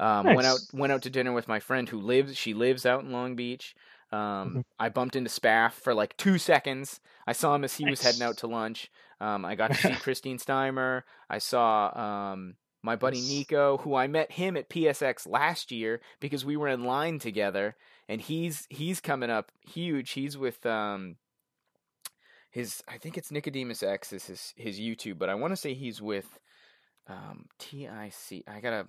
Um, Went out went out to dinner with my friend who lives. She lives out in Long Beach. Um, I bumped into Spaff for like two seconds. I saw him as he was heading out to lunch. Um, I got to see [LAUGHS] Christine Steimer. I saw um, my buddy Nice. Nico, who I met him at PSX last year because we were in line together, and he's he's coming up huge. He's with um, his I think it's Nicodemus X is his his YouTube, but I want to say he's with um, TIC. I gotta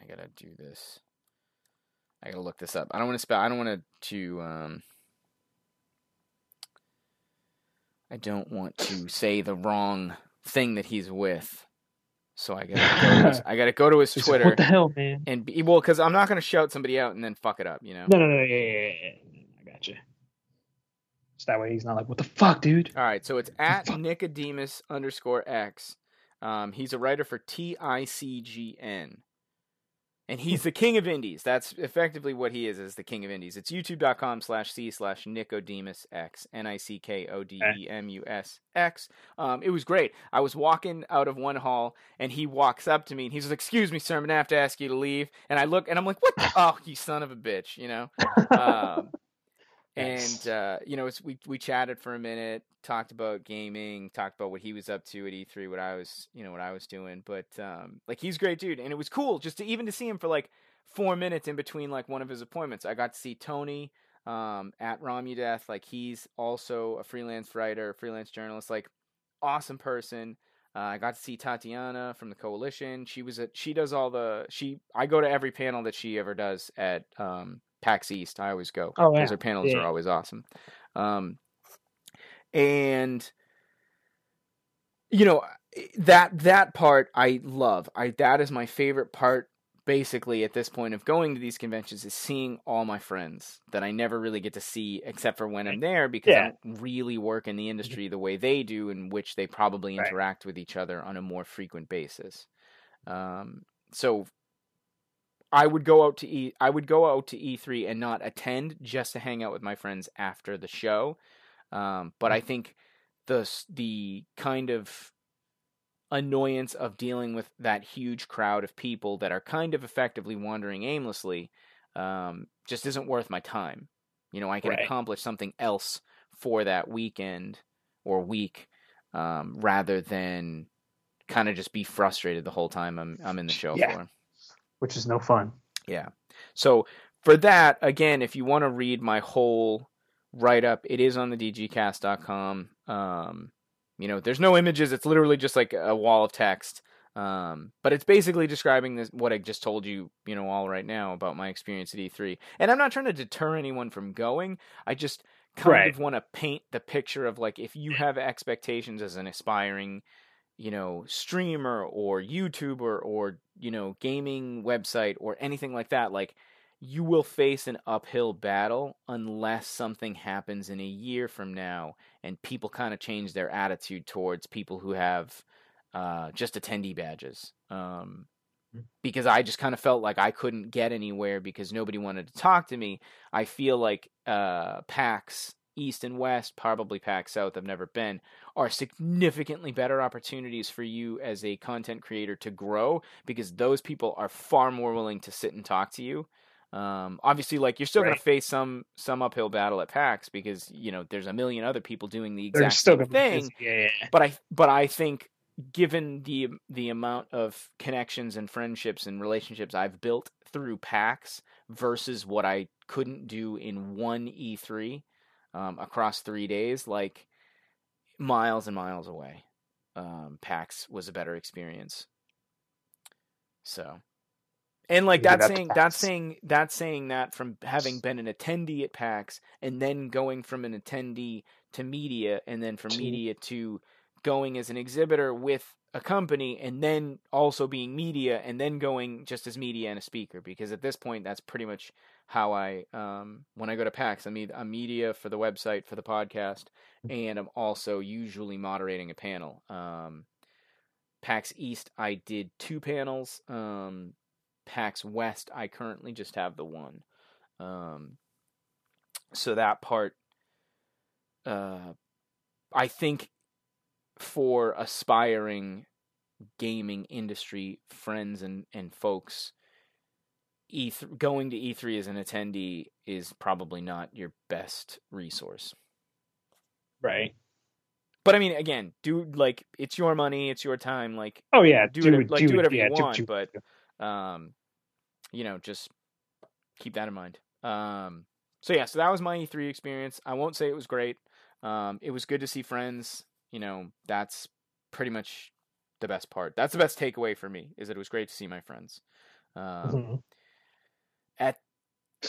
I gotta do this. I gotta look this up. I don't want to spell. I don't want to to um. I don't want to say the wrong thing that he's with, so I gotta go to his, [LAUGHS] I gotta go to his Twitter what the hell, man? and be, well, because I'm not gonna shout somebody out and then fuck it up, you know. No, no, no, yeah, yeah, yeah, yeah. I got you. So that way he's not like, what the fuck, dude? All right, so it's at? Nicodemus underscore X. Um, he's a writer for TICGN. And he's the king of indies. That's effectively what he is, is the king of indies. It's youtube.com slash C slash Nicodemus X. N I C K O D E M U S X. Um, it was great. I was walking out of one hall and he walks up to me and he's like, Excuse me, sir, I'm gonna have to ask you to leave. And I look and I'm like, What the [LAUGHS] oh, you son of a bitch, you know? [LAUGHS] Um And uh, you know, we we chatted for a minute, talked about gaming, talked about what he was up to at E3, what I was, you know, what I was doing. But um, like, he's great dude, and it was cool just to even to see him for like four minutes in between like one of his appointments. I got to see Tony um, at Romudeath. Like, he's also a freelance writer, freelance journalist. Like, awesome person. Uh, I got to see Tatiana from the coalition. She was at she does all the she. I go to every panel that she ever does at um, PAX East. I always go Oh, because yeah. her panels Yeah. are always awesome. Um, and you know that that part I love. I that is my favorite part. Basically, at this point of going to these conventions, is seeing all my friends that I never really get to see except for when I'm there because Yeah. I don't really work in the industry the way they do, in which they probably Right. interact with each other on a more frequent basis. Um, so I would go out to E I would go out to E3 and not attend just to hang out with my friends after the show. Um, but I think the the kind of annoyance of dealing with that huge crowd of people that are kind of effectively wandering aimlessly um, just isn't worth my time. You know, I can Right. accomplish something else for that weekend or week um, rather than kind of just be frustrated the whole time I'm I'm in the show Yeah. floor. Which is no fun. Yeah. So for that, again, if you want to read my whole write up, it is on the dgcast.com. Um, you know, there's no images. It's literally just like a wall of text. Um, but it's basically describing this what I just told you, you know, all right now about my experience at E3. And I'm not trying to deter anyone from going. I just kind Right. of want to paint the picture of like if you have expectations as an aspiring you know, streamer or YouTuber or, you know, gaming website or anything like that, like you will face an uphill battle unless something happens in a year from now and people kind of change their attitude towards people who have uh, just attendee badges. Um, because I just kind of felt like I couldn't get anywhere because nobody wanted to talk to me. I feel like uh, PAX East and West, probably PAX South, I've never been, are significantly better opportunities for you as a content creator to grow because those people are far more willing to sit and talk to you. Um, obviously, like you're still going to face some some uphill battle at PAX because you know there's a million other people doing the exact same thing. Yeah. but I but I think given the the amount of connections and friendships and relationships I've built through PAX versus what I couldn't do in one E3 um, across three days, like miles and miles away, um, PAX was a better experience. So, and like that's saying PAX. that's saying that's saying that from having been an attendee at PAX and then going from an attendee to media and then from media to going as an exhibitor with a company and then also being media and then going just as media and a speaker because at this point that's pretty much how I um when I go to PAX I mean I'm media for the website for the podcast and I'm also usually moderating a panel. Um PAX East I did two panels. Um PAX West I currently just have the one. Um so that part uh I think for aspiring gaming industry friends and, and folks, E3, going to E3 as an attendee is probably not your best resource. Right. But I mean, again, do like it's your money, it's your time. Like, Oh yeah. do, do it, like do whatever yeah, you do- want, do- but um, you know, just keep that in mind. Um, so yeah, so that was my E3 experience. I won't say it was great. Um, it was good to see friends. You know, that's pretty much the best part. That's the best takeaway for me is that it was great to see my friends. Um, Mhm. At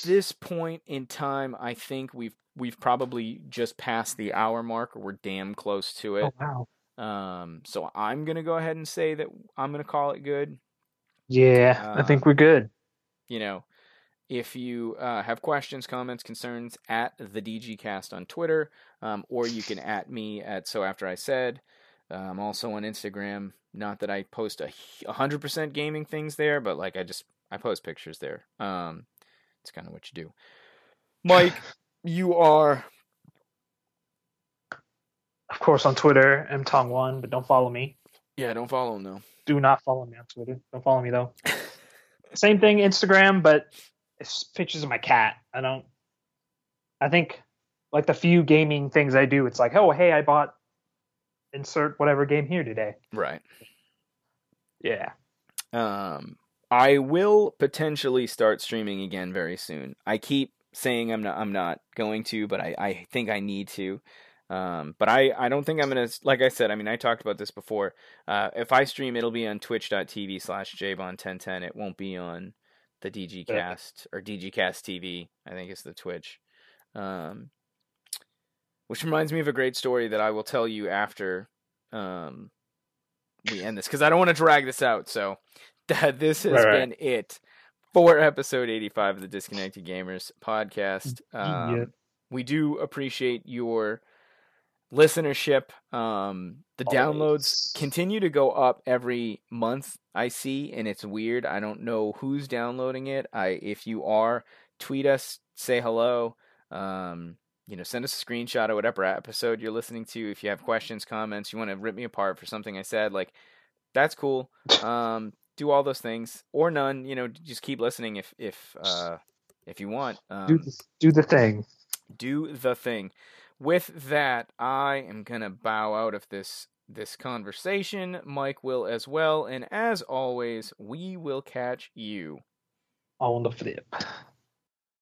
this point in time, I think we've we've probably just passed the hour mark, or we're damn close to it. Oh wow. Um, so I'm gonna go ahead and say that I'm gonna call it good. Yeah, I think we're good. You know, if you uh, have questions, comments, concerns, at the DGCast on Twitter, um, or you can at me at so after I said. Um, also on Instagram. Not that I post a hundred percent gaming things there, but like I just I post pictures there. Um, it's kind of what you do. Mike, [SIGHS] you are Of course, on Twitter, mtong1, but don't follow me. yeah. Don't follow him though. Do not follow me on Twitter. Don't follow me though. [LAUGHS] Same thing, Instagram, but it's pictures of my cat. I don't. I think like the few gaming things I do, it's like, oh hey, I bought insert whatever game here today. Right. Yeah. Um, I will potentially start streaming again very soon. I keep saying I'm not I'm not going to, but I, I think I need to. Um, but I, I don't think I'm gonna like I said. I mean, I talked about this before. Uh, if I stream, it'll be on Twitch.tv slash jbon1010. It won't be on the DGCast or DGCast TV. I think it's the Twitch. Um, which reminds me of a great story that I will tell you after um, we end this because I don't want to drag this out. So this has Right, right. been it for episode 85 of the Disconnected Gamers podcast. Um, Yeah. We do appreciate your listenership. Um, the downloads continue to go up every month. I see, and it's weird. I don't know who's downloading it. I if you are, tweet us, say hello. Um, you know, send us a screenshot of whatever episode you're listening to. If you have questions, comments, you want to rip me apart for something I said, like that's cool. Um, do all those things or none. You know, just keep listening if if uh, if you want. Um, do the, do the thing. do the thing. With that, I am gonna bow out of this this conversation. Mike will as well, and as always, we will catch you On the flip.